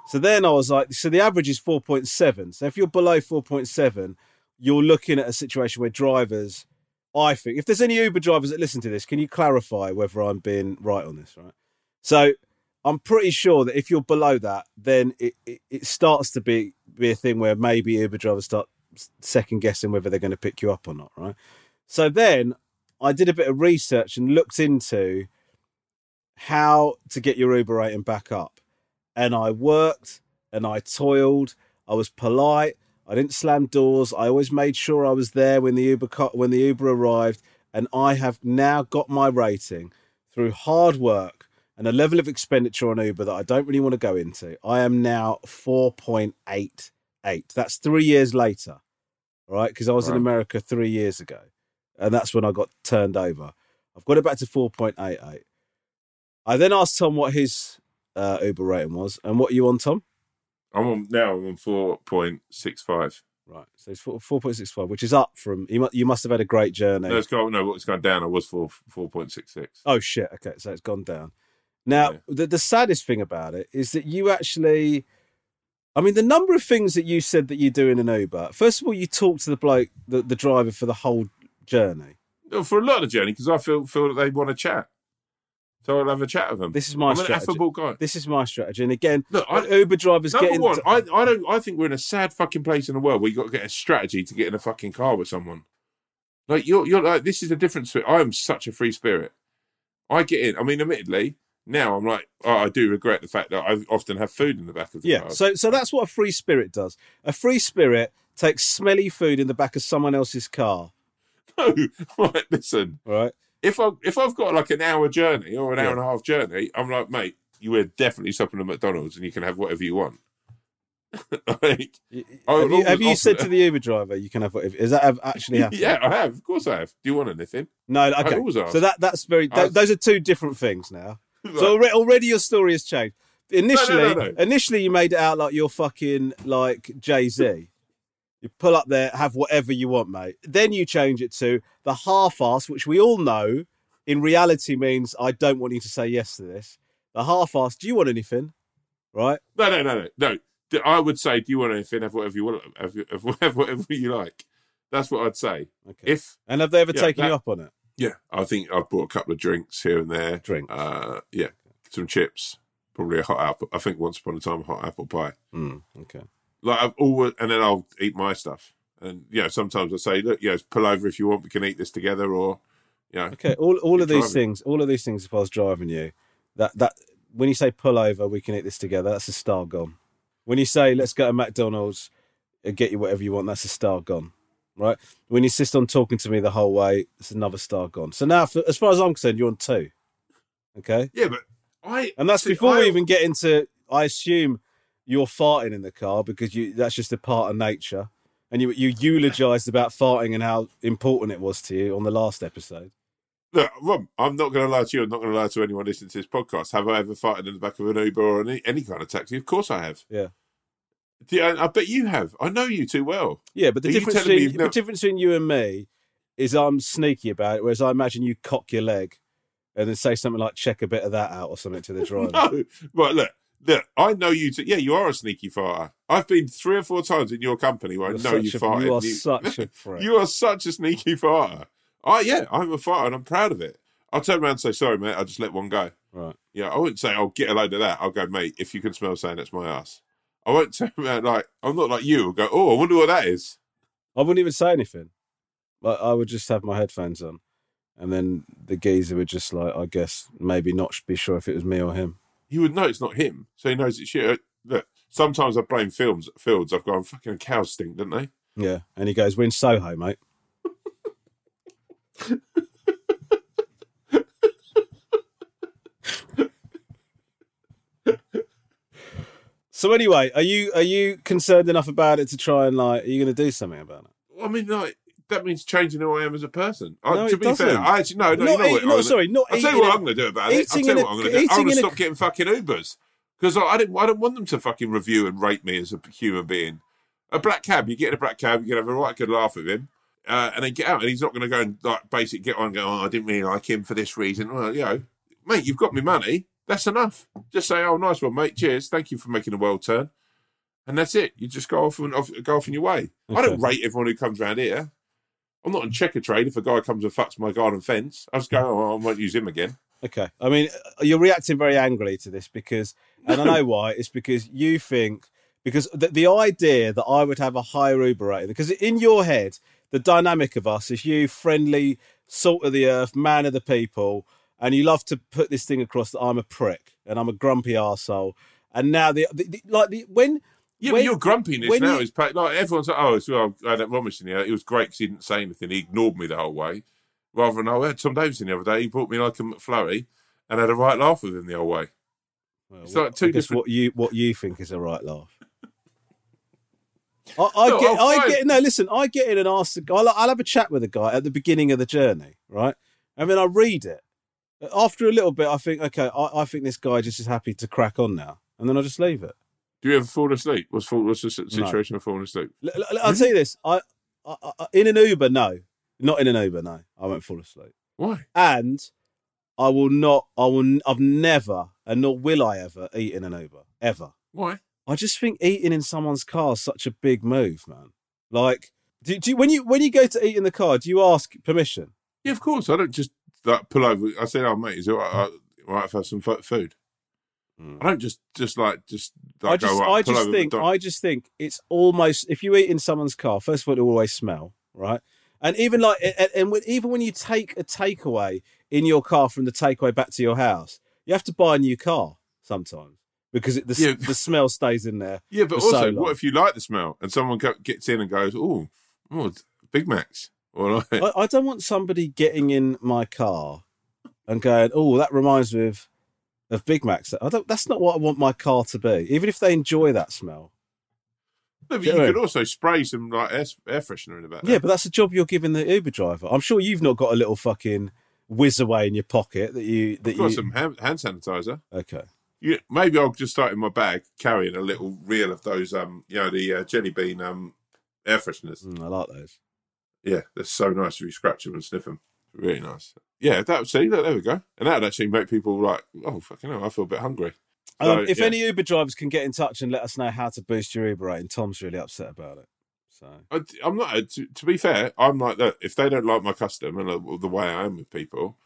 So then I was like, so the average is 4.7. So if you're below 4.7, you're looking at a situation where drivers, I think, if there's any Uber drivers that listen to this, can you clarify whether I'm being right on this, right? So I'm pretty sure that if you're below that, then it, it, it starts to be be a thing where maybe Uber drivers start second guessing whether they're going to pick you up or not, right? So then I did a bit of research and looked into how to get your Uber rating back up. And I worked and I toiled. I was polite. I didn't slam doors. I always made sure I was there when the Uber co- when the Uber arrived. And I have now got my rating through hard work and a level of expenditure on Uber that I don't really want to go into. I am now 4.88. That's three years later, right? Because I was in America three years ago. And that's when I got turned over. I've got it back to 4.88. I then asked Tom what his uh, Uber rating was. And what are you on, Tom? I'm on now. I'm on four point six five. Right. So it's 4, 4.65, which is up from, you, mu- you must have had a great journey. No, it's gone. No, it's gone down. I was four four point six six. Oh shit! Okay, so it's gone down. Now, Yeah. the the saddest thing about it is that you actually, I mean, the number of things that you said that you do in an Uber. First of all, you talk to the bloke, the, the driver for the whole journey. For a lot of the journey because I feel feel that they want to chat, so I'll have a chat with them. This is my I'm strategy. an affable guy. This is my strategy. And again, Look, I- Uber drivers Number one, I, I don't. I think we're in a sad fucking place in the world where you got to get a strategy to get in a fucking car with someone. Like you're, you're like this is the difference. I am such a free spirit. I get in. I mean, admittedly, now I'm like, oh, I do regret the fact that I often have food in the back of the yeah. car. So so that's what a free spirit does. A free spirit takes smelly food in the back of someone else's car. no, right, listen. Right. If I if I've got like an hour journey or an hour Yeah. and a half journey, I'm like, mate, you are definitely stopping at McDonald's and you can have whatever you want. like, Have you, have you said to the Uber driver you can have whatever? Is that have actually happened? yeah, I have. Of course, I have. Do you want anything? No, okay. So that that's very. Those are two different things now. So already, already your story has changed. Initially, no, no. initially you made it out like you're fucking like Jay Z. You pull up there, have whatever you want, mate. Then you change it to the half-ass, which we all know in reality means I don't want you to say yes to this. The half-ass. Do you want anything? Right? No, no, no, no, no. I would say, do you want anything? Have whatever you want. Have, have, whatever you like. That's what I'd say. Okay. If and have they ever Yeah, taken you up on it? Yeah, I think I've bought a couple of drinks here and there. Drinks. Uh, yeah, some chips. Probably a hot apple. I think once upon a time, a hot apple pie. Mm, okay. Like I've always, and then I'll eat my stuff. And yeah, sometimes I say, look, yeah, pull over if you want. We can eat this together, or you know, Okay, all all of these driving. things, all of these things. If I was driving you, that that when you say pull over, we can eat this together. That's a star gone. When you say let's go to McDonald's and get you whatever you want, that's a star gone. Right? When you insist on talking to me the whole way, it's another star gone. So now, for, as far as I'm concerned, you're on two. Okay, yeah, but I and that's see, before I- we even get into. I assume you're farting in the car because you that's just a part of nature. And you you eulogized about farting and how important it was to you on the last episode. Look, Rob, I'm not going to lie to you. I'm not going to lie to anyone listening to this podcast. Have I ever farted in the back of an Uber or any, any kind of taxi? Of course I have. Yeah. Yeah, I bet you have. I know you too well. Yeah, but the difference between the difference between you and me is I'm sneaky about it, whereas I imagine you cock your leg and then say something like "check a bit of that out" or something to the driver. No, right. Look, look. I know you. Too. Yeah, you are a sneaky farter. I've been three or four times in your company where You're I know you a- farted. you are such a prick. You are such a sneaky farter. Oh yeah, I'm a farter and I'm proud of it. I'll turn around and say, "Sorry, mate. I just let one go." Right. Yeah, I wouldn't say, "I'll get a load of that." I'll go, "Mate, if you can smell saying that's my ass." I won't turn uh, around like I'm not like you. I'll go, "Oh, I wonder what that is." I wouldn't even say anything. Like I would just have my headphones on, and then the geezer would just like, I guess maybe not be sure if it was me or him. He would know it's not him, so he knows it's you. Uh, look, sometimes I blame films fields. I've gone fucking cows stink, don't they? Yeah, and he goes, "We're in Soho, mate." so anyway, are you are you concerned enough about it to try and like? Are you going to do something about it? I mean, like that means changing who I am as a person. I, No, to it be doesn't. I actually no, no. Not you know eat- what? no, gonna- sorry, not I'll tell you what in I'm going to do about it. I'll tell you what I'm going to do. I'm going to in a- stop getting fucking Ubers because I, I didn't. I don't want them to fucking review and rate me as a human being. A black cab, you get in a black cab, you can have a right good laugh at him, uh, and then get out, and he's not going to go and like basic get on and go. Oh, I didn't really like him for this reason. Well, you know, mate, you've got me money. That's enough. Just say, "Oh, nice one, mate. Cheers. Thank you for making the world turn." And that's it. You just go off and off, go off in your way. I don't rate everyone who comes around here. I'm not in Checkatrade. If a guy comes and fucks my garden fence, I just go, oh, I won't use him again. Okay. I mean, uh, you're reacting very angrily to this because, and I know why. It's because you think because the, the idea that I would have a higher Uber rating because in your head the dynamic of us is you friendly salt of the earth man of the people and you love to put this thing across that I'm a prick and I'm a grumpy arsehole and now the, the, the like the when Yeah, when- but your grumpiness when now you- is like everyone's like, oh, so I had that Romesh in here. It was great because he didn't say anything. He ignored me the whole way. Rather than, oh, I had Tom Davis in the other day. He brought me like a McFlurry and had a right laugh with him the whole way. Well, It's like two I different- what you what you think is a right laugh. I, I No, get, I get. No, listen. I get in and ask the guy. I'll, I'll have a chat with the guy at the beginning of the journey, right? And then I read it. After a little bit, I think, okay, I, I think this guy just is happy to crack on now, and then I just leave it. Do you ever fall asleep? What's, fall, what's the si- situation of falling asleep? L- I'll tell you this. I, I, I in an Uber, no, not in an Uber, no. I won't fall asleep. Why? and I will not. I will. I've never, and nor will I ever, eat in an Uber ever. Why? I just think eating in someone's car is such a big move, man. Like, do, do you, when you when you go to eat in the car, do you ask permission? Yeah, of course. I don't just like pull over. I said, "Oh, mate, is it all right, all right if I have some fo- food?" I don't just just like just. Like, Hmm. I just, go, right, I just think, I just think it's almost if you eat in someone's car. First of all, it always smell, right? And even like, and, and when, even when you take a takeaway in your car from the takeaway back to your house, you have to buy a new car sometimes because it, the, Yeah. the smell stays in there. Yeah, but so also, long. what if you like the smell and someone gets in and goes, "Oh, oh, Big Macs," or like, I, I don't want somebody getting in my car and going, "Oh, that reminds me of of Big Macs." I don't. That's not what I want my car to be. Even if they enjoy that smell. No, but you you know what I could also spray some like air, air freshener in the back. Yeah, but that's a job you're giving the Uber driver. I'm sure you've not got a little fucking whiz away in your pocket that you that I've got you. some hand, hand sanitizer. Okay. You, maybe I'll just start in my bag carrying a little reel of those, um, you know, the uh, jelly bean um, air fresheners. Mm, I like those. Yeah, they're so nice if you scratch them and sniff them. Really nice. Yeah, that would see. Look, there we go. And that would actually make people like, oh, fucking hell, I feel a bit hungry. So, Um, if yeah. any Uber drivers can get in touch and let us know how to boost your Uber rating, Tom's really upset about it. So I, I'm not. uh, To, to be fair, I'm like that. If they don't like my custom and the way I am with people,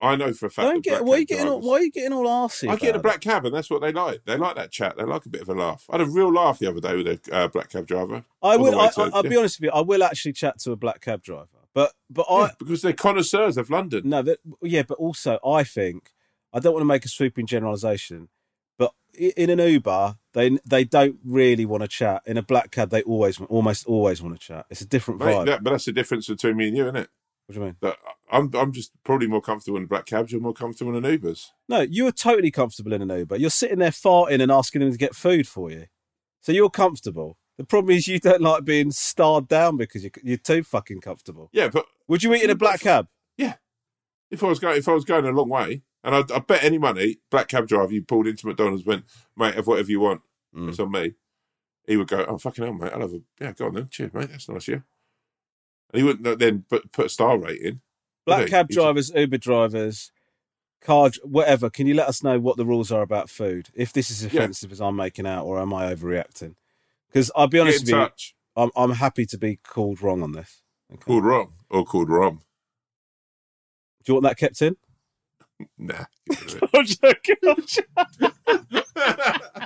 I know for a fact. don't get why are you getting all, why are you getting all arsey? I get a black cab, and that's what they like. They like that chat. They like a bit of a laugh. I had a real laugh the other day with a uh, black cab driver. I will. I, to- I, I'll be honest with you. I will actually chat to a black cab driver, but but Yeah, I because they're connoisseurs of London. no, that, yeah, but also I think I don't want to make a sweeping generalisation, but in an Uber they they don't really want to chat. In a black cab, they always almost always want to chat. It's a different Mate, vibe. that- but that's the difference between me and you, isn't it? What do you mean? That I'm I'm just probably more comfortable in black cabs. You're more comfortable in Ubers. No, you're totally comfortable in an Uber. You're sitting there farting and asking them to get food for you, so you're comfortable. The problem is you don't like being starred down because you're, you're too fucking comfortable. Yeah, but Would you eat in a black cab? yeah, if I was going if I was going a long way, and I, I bet any money, black cab driver, you pulled into McDonald's, went, mate, have whatever you want. Mm. It's on me. He would go, oh fucking hell, mate, I'll have a yeah, go on then, cheers, mate, that's nice, yeah. And he wouldn't then put put a star rating. Black cab drivers, Uber drivers, car, whatever. Can you let us know what the rules are about food? If this is offensive as I'm making out, or am I overreacting? Because I'll be honest with you, touch. I'm, I'm happy to be called wrong on this. Okay. Called wrong or called wrong. Do you want that kept in? Nah. I'm joking. I'm joking.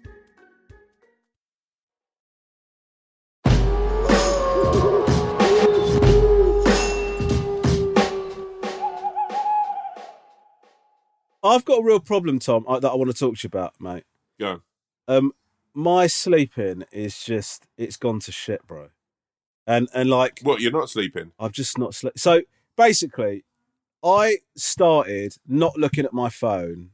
I've got a real problem, Tom, uh, that I want to talk to you about, mate. Go. Um, my sleeping is just it's gone to shit, bro. And and like What? You're not sleeping? I've just not slept. So basically, I started not looking at my phone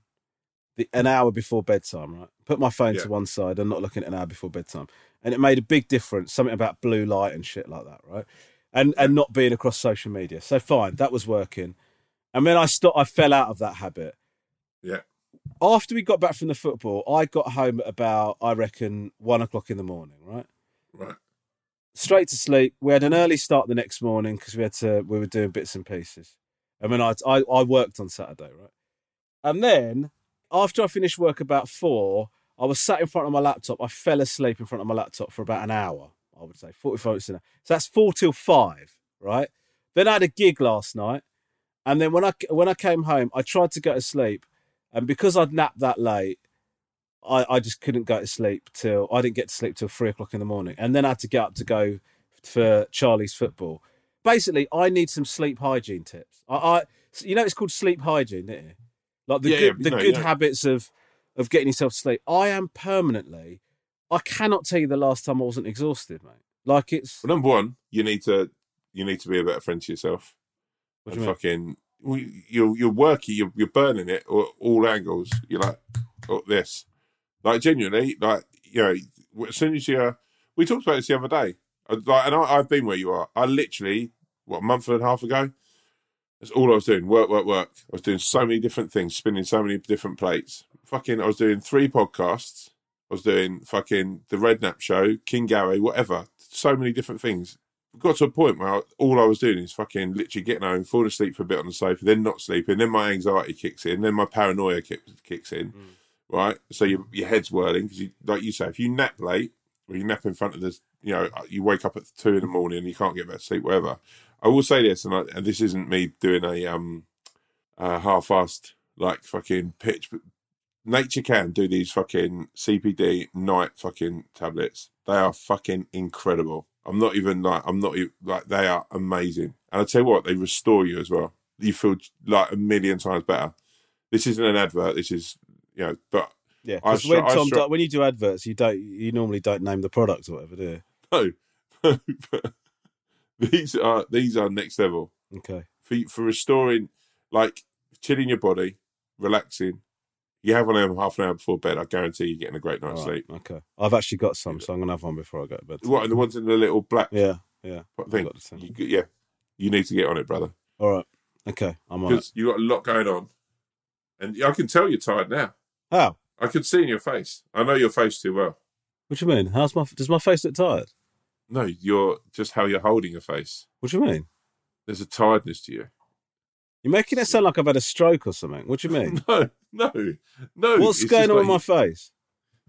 the, an hour before bedtime. Right, put my phone Yeah. to one side and not looking at an hour before bedtime, and it made a big difference. Something about blue light and shit like that, right? And and not being across social media. So fine, that was working. And then I stopped. I fell out of that habit Yeah. after we got back from the football. I got home at about I reckon one o'clock in the morning. Right Right. straight to sleep. We had an early start the next morning because we had to. We were doing bits and pieces. I mean, I, I I worked on Saturday, right? And then after I finished work about four, I was sat in front of my laptop. I fell asleep in front of my laptop for about an hour. I would say forty-five minutes. an hour. So that's four till five, right? Then I had a gig last night, and then when I when I came home, I tried to go to sleep, and because I'd napped that late, I, I just couldn't go to sleep till I didn't get to sleep till three o'clock in the morning, and then I had to get up to go for Charlie's football. Basically, I need some sleep hygiene tips. I, I you know, it's called sleep hygiene, don't you? Like the Yeah, good, yeah, the no, good habits of of getting yourself to sleep. I am permanently. I cannot tell you the last time I wasn't exhausted, mate. Like it's Well, number one, you need to you need to be a better friend to yourself. What do and you mean? fucking, you're you're working, you're, you're burning it at all angles. You're like, oh, this, like genuinely, like you know, as soon as you, we talked about this the other day. Like, and I, I've been where you are. I literally, what a month and a half ago, that's all I was doing. Work, work, work. I was doing so many different things, spinning so many different plates. Fucking, I was doing three podcasts. I was doing fucking the Redknapp show, King Gary, whatever. So many different things. Got to a point where I, all I was doing is fucking literally getting home, falling asleep for a bit on the sofa, then not sleeping, then my anxiety kicks in, then my paranoia kicks, kicks in, right? So your your head's whirling because, you, like you say, if you nap late or you nap in front of the, you know, you wake up at two in the morning and you can't get back to sleep, whatever. I will say this, and, I, and this isn't me doing a um uh, half-assed like fucking pitch, but Naturecan do these fucking CBD night fucking tablets. They are fucking incredible. I'm not even like I'm not even, like they are amazing. And I tell you what, they restore you as well. You feel like a million times better. This isn't an advert. This is you know, but yeah. I 'cause str- when I Tom, str- when you do adverts, you don't you normally don't name the product or whatever, do you? no, these are these are next level. Okay. for for restoring, like chilling your body, relaxing. You have one of them half an hour before bed. I guarantee you're getting a great night's right, sleep. Okay. I've actually got some, so I'm gonna have one before I go to bed. What? And the ones in the little black Yeah, yeah. the. You, yeah, you need to get on it, brother, All right. Okay, I'm on because you got a lot going on, and I can tell you're tired now. How? I can see in your face. I know your face too well. What do you mean? How's my does my face look tired? No, you're just how you're holding your face. What do you mean? There's a tiredness to you. You're making it sound like I've had a stroke or something. What do you mean? No, no, no. What's it's going on like with my face?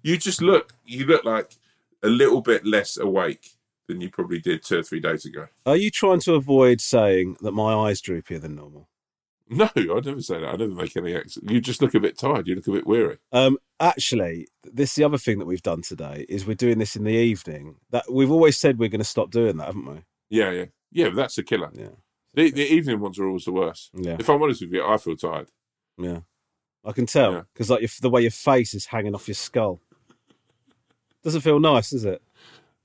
You just look. You look like a little bit less awake than you probably did two or three days ago. Are you trying to avoid saying that my eyes droopier than normal? No, I never say that. I never make any accent. You just look a bit tired. You look a bit weary. Um, actually, this the other thing that we've done today is we're doing this in the evening. That we've always said we're going to stop doing that, haven't we? Yeah, yeah, yeah. But that's a killer. Yeah, The, the evening ones are always the worst. yeah, If I'm honest with you, I feel tired. yeah. I can tell because like your, the way your face is hanging off your skull doesn't feel nice, does it?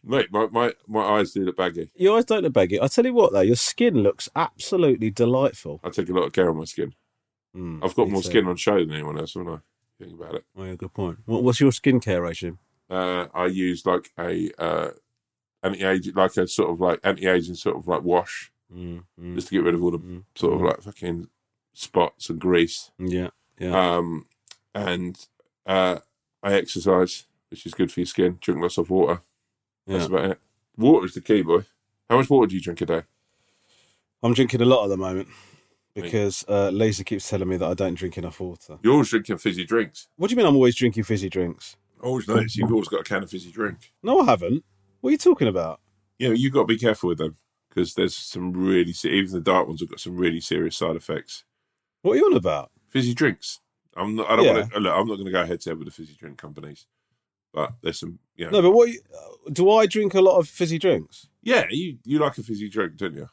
Mate, my, my, my eyes do look baggy. Your eyes don't look baggy. I tell you what, though, your skin looks absolutely delightful. I take a lot of care of my skin. Mm, I've got more too. skin on show than anyone else, haven't I? Think about it. Oh, yeah, good point. What, what's your skincare regime? Uh, I use like a uh, anti-aging, like a sort of like anti-aging sort of like wash, Mm, mm, just to get rid of all the mm, sort of mm. like fucking spots and grease. Yeah, yeah. Um, and uh, I exercise, which is good for your skin. Drink lots of water. That's yeah. about it. Water is the key, boy. How much water do you drink a day? I'm drinking a lot at the moment because uh, Lisa keeps telling me that I don't drink enough water. You're always drinking fizzy drinks. What do you mean I'm always drinking fizzy drinks? I always notice you've always got a can of fizzy drink. No, I haven't. What are you talking about? You know, you've got to be careful with them because there's some really, se- even the dark ones have got some really serious side effects. What are you on about? Fizzy drinks. I'm not. I don't Yeah. want to. Look, I'm not going to go head to head with the fizzy drink companies, but there's some. You know, No, but what you- uh, do I drink a lot of fizzy drinks? yeah, you you like a fizzy drink, don't you?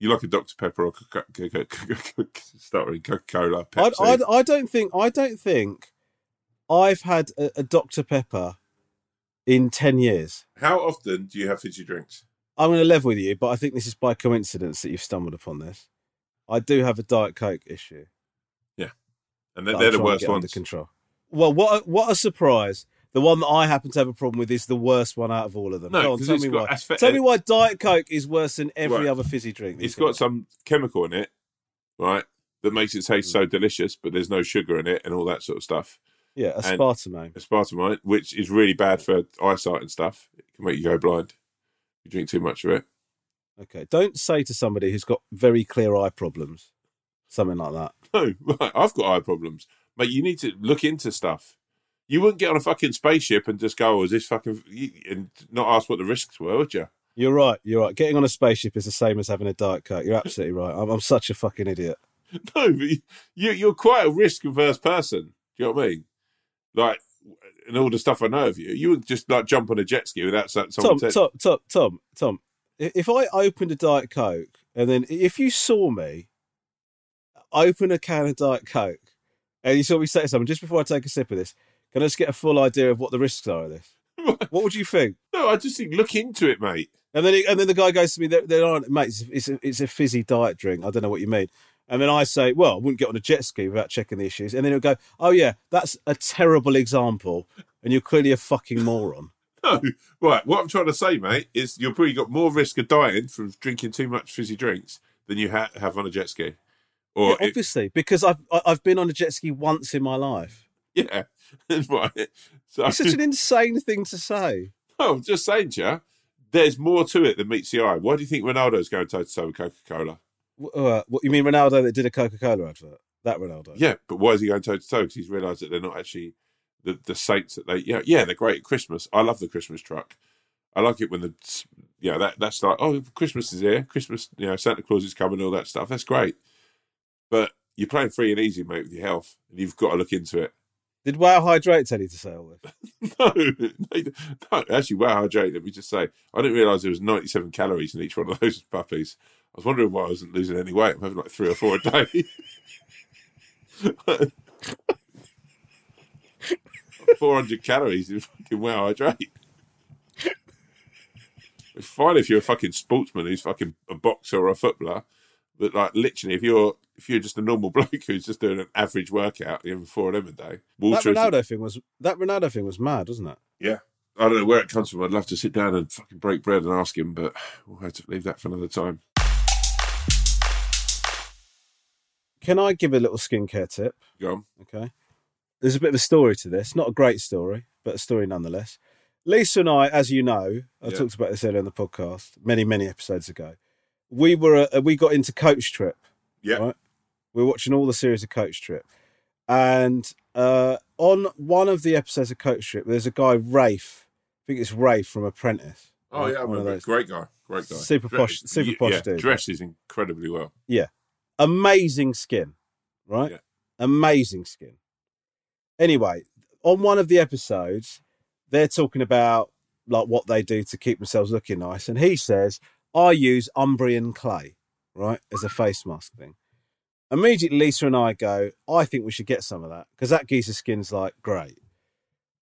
You like a Dr Pepper or Coca- Coca- Coca- starting Coca Cola, I, I, I don't think I don't think I've had a, a Dr Pepper in ten years. How often do you have fizzy drinks? I'm going to level with you, but I think this is by coincidence that you've stumbled upon this. I do have a Diet Coke issue. And they're, they're the worst get under ones. control. Well, what a, what a surprise! The one that I happen to have a problem with is the worst one out of all of them. No, Go on, 'cause tell me why. asfe- Tell me why Diet Coke is worse than every Right. other fizzy drink. It's got days. some chemical in it, right, that makes it taste Mm. so delicious, but there's no sugar in it and all that sort of stuff. yeah, and- aspartame. Aspartame, which is really bad for eyesight and stuff. It can make you go blind. You drink too much of it. Okay, don't say to somebody who's got very clear eye problems something like that. No, right. I've got eye problems. Mate, you need to look into stuff. You wouldn't get on a fucking spaceship and just go, oh, is this fucking, and not ask what the risks were, would you? You're right. You're right. Getting on a spaceship is the same as having a Diet Coke. You're absolutely right. I'm, I'm such a fucking idiot. No, but you, you're quite a risk averse person. Do you know what I mean? Like, and all the stuff I know of you, you would just like jump on a jet ski without so- someone Tom, Tom, Tom, Tom, Tom. If I opened a Diet Coke and then if you saw me open a can of Diet Coke and you saw me say to someone just before I take a sip of this, can I just get a full idea of what the risks are of this? What would you think? No, I just think look into it, mate. And then, he, and then the guy goes to me, "There, there aren't, mate. It's, it's, a, it's a fizzy diet drink. I don't know what you mean." And then I say, "Well, I wouldn't get on a jet ski without checking the issues." And then he'll go, "Oh yeah, that's a terrible example, and you're clearly a fucking moron." No, right. What I'm trying to say, mate, is you've probably got more risk of dying from drinking too much fizzy drinks than you ha- have on a jet ski. Or Yeah, obviously, because I've I- I've been on a jet ski once in my life. yeah, right. So It's such an insane thing to say. No, I'm just saying, to you, there's more to it than meets the eye. Why do you think Ronaldo's going toe to toe with Coca Cola? Uh, what you mean, Ronaldo that did a Coca Cola advert? That Ronaldo? Yeah, but why is he going toe to toe? Because he's realised that they're not actually the, the saints that they. Yeah, yeah, they're great at Christmas. I love the Christmas truck. I like it when the yeah that that's like oh Christmas is here, Christmas you know Santa Claus is coming, all that stuff. That's great, but you're playing free and easy, mate, with your health, and you've got to look into it. Did Wow Hydrate tell you to say all this? No, no, no, actually, wow, hydrate. Let me just say, I didn't realise there was 97 calories in each one of those puppies. I was wondering why I wasn't losing any weight. I'm having like three or four a day. 400 calories in fucking wow, hydrate. It's fine if you're a fucking sportsman who's fucking a boxer or a footballer, but like literally, if you're if you're just a normal bloke who's just doing an average workout, even four of them a day, That water is- Ronaldo thing was that Ronaldo thing was mad, wasn't it? yeah. I don't know where it comes from. I'd love to sit down and fucking break bread and ask him, but we'll have to leave that for another time. Can I give a little skincare tip? Go on. Okay. There's a bit of a story to this. Not a great story, but a story nonetheless. Lisa and I, as you know, I Yeah. talked about this earlier in the podcast, many, many episodes ago. We were uh, we got into Coach Trip. Yeah. Right? we are watching all the series of Coach Trip, and uh, on one of the episodes of Coach Trip, there's a guy Raef. I think it's Raef from Apprentice. Oh, yeah, one of those. Great guy. Great guy. Super Dre- posh- super yeah, posh yeah, dude. Dresses incredibly well. Yeah. Amazing skin, right? Yeah. Amazing skin. Anyway, on one of the episodes, they're talking about like what they do to keep themselves looking nice. And he says, I use Umbrian clay, right, as a face mask thing. Immediately, Lisa and I go, I think we should get some of that because that geezer's skin's like great.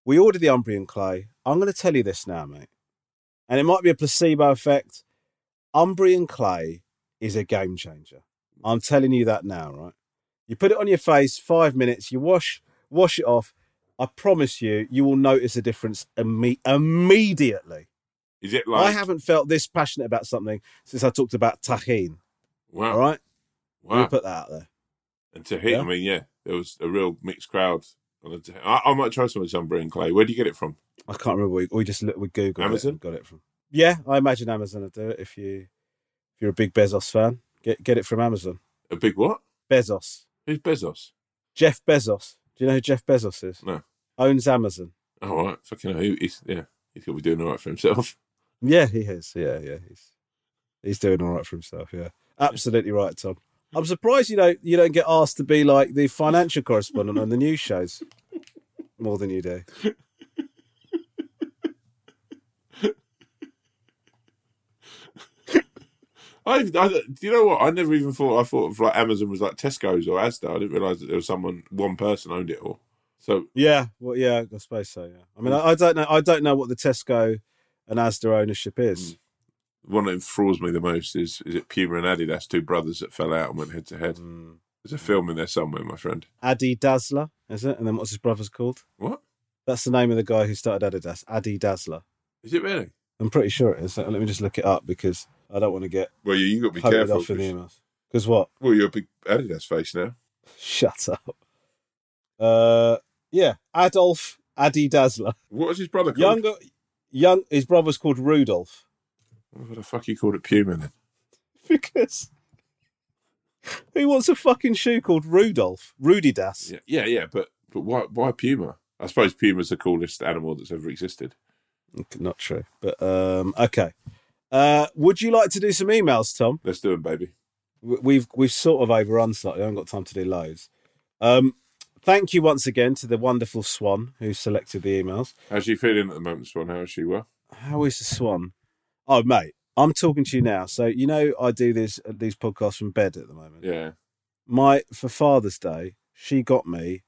We order the Umbrian clay. I'm going to tell you this now, mate. And it might be a placebo effect. Umbrian clay is a game changer. I'm telling you that now, right? You put it on your face, five minutes, you wash, wash it off. I promise you, you will notice a difference imme- immediately. Is it like. I haven't felt this passionate about something since I talked about tahini. Wow. All right, Wow. we'll put that out there. And to hit, Yeah. I mean, yeah, there was a real mixed crowd. on the- I, I might try some of this Umbrian clay. Where do you get it from? I can't remember. We, we just looked, we googled Amazon? it got it from. Yeah, I imagine Amazon will do it if you if you're a big Bezos fan. Get get it from Amazon. A big what? Bezos, Who's Bezos? Jeff Bezos. Do you know who Jeff Bezos is? No. Owns Amazon. Oh, all right. Fucking hell. He- He's, yeah, he's going to be doing all right for himself. Yeah, he is. Yeah, yeah, he's he's doing all right for himself. Yeah, absolutely right, Tom. Hmm. I'm surprised you don't you don't get asked to be like the financial correspondent on the news shows more than you do. I, I, do you know what? I never even thought. I thought of like Amazon was like Tesco's or Asda. I didn't realise that there was someone, one person owned it all. So Yeah, well, yeah, I suppose so. Yeah, I mean, hmm. I, I don't know. I don't know what the Tesco and Asda ownership is. one that enthralls me the most is is it Puma and Adidas, two brothers that fell out and went head to head. Mm. There's a film in there somewhere, my friend. Adi Dassler, is it? And then what's his brother's called? What That's the name of the guy who started Adidas. Adi Dassler. is it really? I'm pretty sure it is. Let me just look it up because I don't want to get Well, you you got to be careful. off in the emails. Because what? well, you're a big Adidas face now. Shut up. Uh, yeah, Adolf Adi Dassler. What was his brother called? Younger, young. His brother's called Rudolph. What the fuck you called it Puma then? Because who wants a fucking shoe called Rudolph? Rudy Das. Yeah, yeah, yeah. But but why why Puma? I suppose Puma's the coolest animal that's ever existed. Not true, but um, okay. Uh, would you like to do some emails, Tom? Let's do it, baby. We've we've sort of overrun slightly. I haven't got time to do loads. Um, thank you once again to the wonderful Swan who selected the emails. How's she feeling at the moment, Swan? How is she? Well, How is the Swan? Oh, mate, I'm talking to you now. So you know I do this uh, these podcasts from bed at the moment. yeah. My for Father's Day, she got me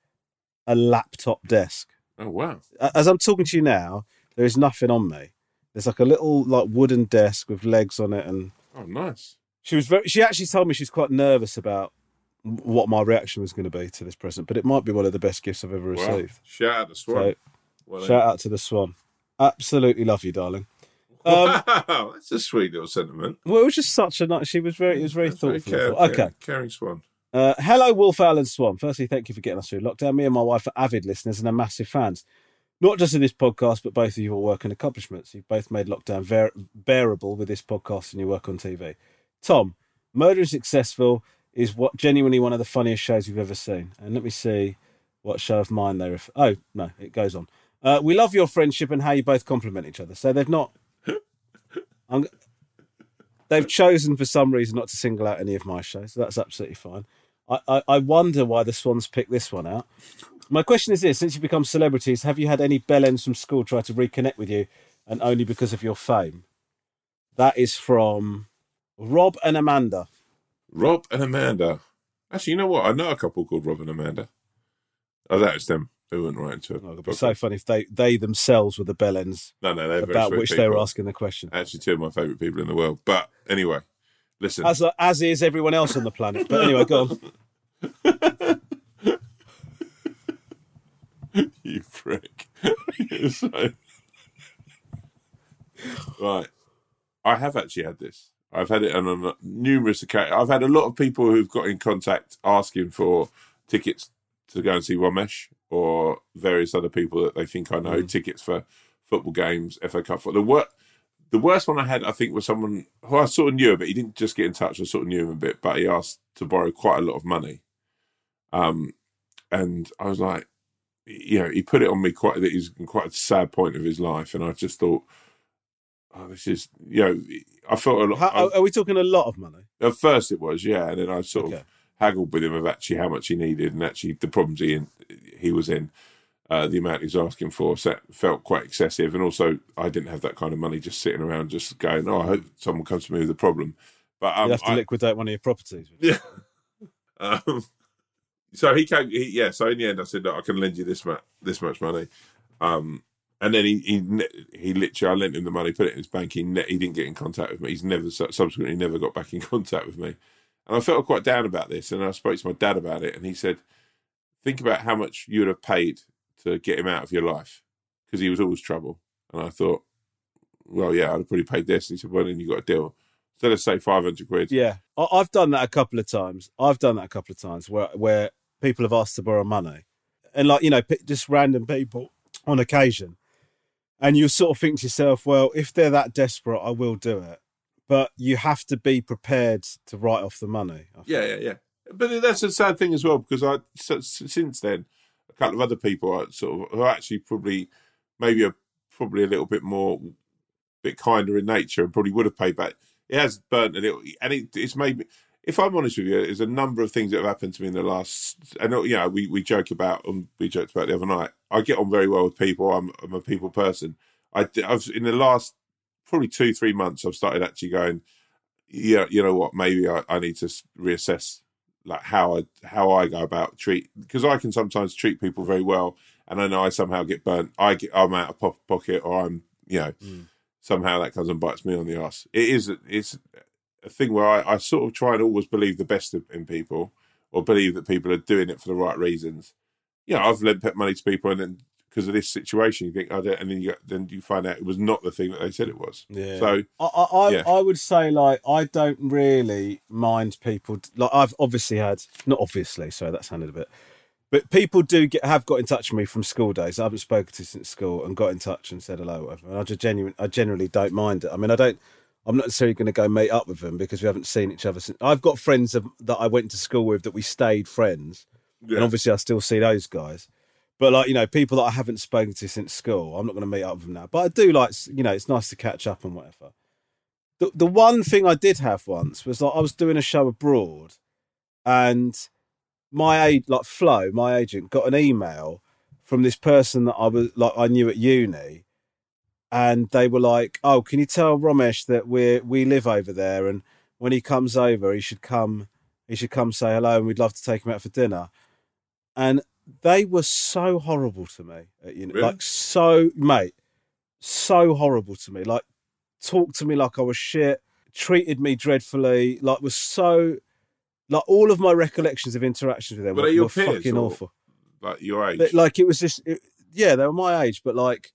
a laptop desk. Oh wow. As I'm talking to you now, there is nothing on me. There's like a little like wooden desk with legs on it, and Oh nice. she was very. She actually told me she's quite nervous about what my reaction was going to be to this present, but it might be one of the best gifts I've ever Wow. received. Shout out to the Swan. So, Well, shout out to the Swan. Absolutely love you, darling. Um, wow, that's a sweet little sentiment. well, it was just such a nice. She was very. It was very That's very thoughtful. care- okay. caring- Swan. Uh, hello, Wolf Allen Swan. Firstly, thank you for getting us through lockdown. Me and my wife are avid listeners and are massive fans, not just of this podcast, but both of your work and accomplishments. You've both made lockdown ver- bearable with this podcast and your work on TV. Tom, Murder in Successville is what genuinely one of the funniest shows we've ever seen. And let me see what show of mine they ref- Oh, no, it goes on. Uh, we love your friendship and how you both compliment each other. So they've not. I'm, they've chosen for some reason not to single out any of my shows. So that's absolutely fine. I, I, I wonder why the Swans picked this one out. My question is this: Since you've become celebrities, have you had any bellends from school try to reconnect with you, and only because of your fame? That is from Rob and Amanda. Rob and Amanda. Actually, you know what? I know a couple called Rob and Amanda. Oh, that was them. They weren't right into it. Oh, it'd be so funny if they, they themselves were the bellends no, no, they're about which they were asking the question. Actually, two of my favourite people in the world. But anyway, listen. As as is everyone else on the planet. But anyway, go on. you prick. So- right. I have actually had this. I've had it on a numerous occasions. I've had a lot of people who've got in contact asking for tickets to go and see Romesh or various other people that they think I know, tickets for football games, FA Cup. The, wor- the worst one I had, I think, was someone who I sort of knew, but he didn't just get in touch. I sort of knew him a bit, but he asked to borrow quite a lot of money. Um, and I was like, you know, he put it on me quite that he's in quite a sad point of his life, and I just thought, oh, this is, you know, I felt a lot. How, are we talking a lot of money? At first, it was, yeah, and then I sort Okay. of haggled with him of actually how much he needed and actually the problems he in, he was in, uh, the amount he was asking for, so that felt quite excessive. And also, I didn't have that kind of money just sitting around, just going, "Oh, I hope someone comes to me with a problem." But um, you have to I- liquidate one of your properties. yeah. Um, so he came. He, yeah. So in the end, I said, Look, I can lend you this much, this much money. Um, and then he he he literally, I lent him the money, put it in his bank. He ne- he didn't get in contact with me. He's never subsequently never got back in contact with me. And I felt quite down about this. And I spoke to my dad about it, and he said, "Think about how much you would have paid to get him out of your life because he was always trouble." And I thought, well, yeah, I'd have probably paid this. And he said, well, then you got a deal. Instead of say five hundred quid, Yeah, I've done that a couple of times. I've done that a couple of times where where people have asked to borrow money, and like you know, just random people on occasion, and you sort of think to yourself, well, if they're that desperate, I will do it. But you have to be prepared to write off the money. Yeah, yeah, yeah. But that's a sad thing as well because I so, since then a couple of other people are sort of who are actually probably maybe are probably a little bit more bit kinder in nature and probably would have paid back. It has burnt a little, and it, it's made me. If I'm honest with you, there's a number of things that have happened to me in the last. And uh, you know, we we joke about, and we joked about the other night. I get on very well with people. I'm I'm a people person. I I've in the last probably two three months, I've started actually going. Yeah, you know what? Maybe I, I need to reassess like how I how I go about treat because I can sometimes treat people very well, and I know I somehow get burnt. I get I'm out of po- pocket, or I'm you know mm. somehow that comes and bites me on the ass. It is it's a thing where I, I sort of try and always believe the best in people, or believe that people are doing it for the right reasons. You know, I've lent pet money to people, and then because of this situation, you think, oh, I don't, and then you then you find out it was not the thing that they said it was. Yeah. So I, I, I, yeah. I would say like I don't really mind people like I've obviously had not obviously sorry that sounded a bit but people do get have got in touch with me from school days I haven't spoken to since school and got in touch and said hello whatever and I just genuine I generally don't mind it I mean I don't I'm not necessarily going to go meet up with them because we haven't seen each other since I've got friends of, that I went to school with that we stayed friends Yeah. and obviously I still see those guys. But like you know people that I haven't spoken to since school I'm not going to meet up with them now. But I do like you know it's nice to catch up and whatever. The the one thing I did have once was like I was doing a show abroad, and my aid like Flo, my agent, got an email from this person that I was like I knew at uni, and they were like, "Oh, can you tell Romesh that we we live over there, and when he comes over, he should come he should come say hello, and we'd love to take him out for dinner." And they were so horrible to me Really? like so, mate, so horrible to me, like talked to me like I was shit, treated me dreadfully, like was so like all of my recollections of interactions with them Were were, were fucking awful. like your age, Like it was just it, yeah, they were my age, but like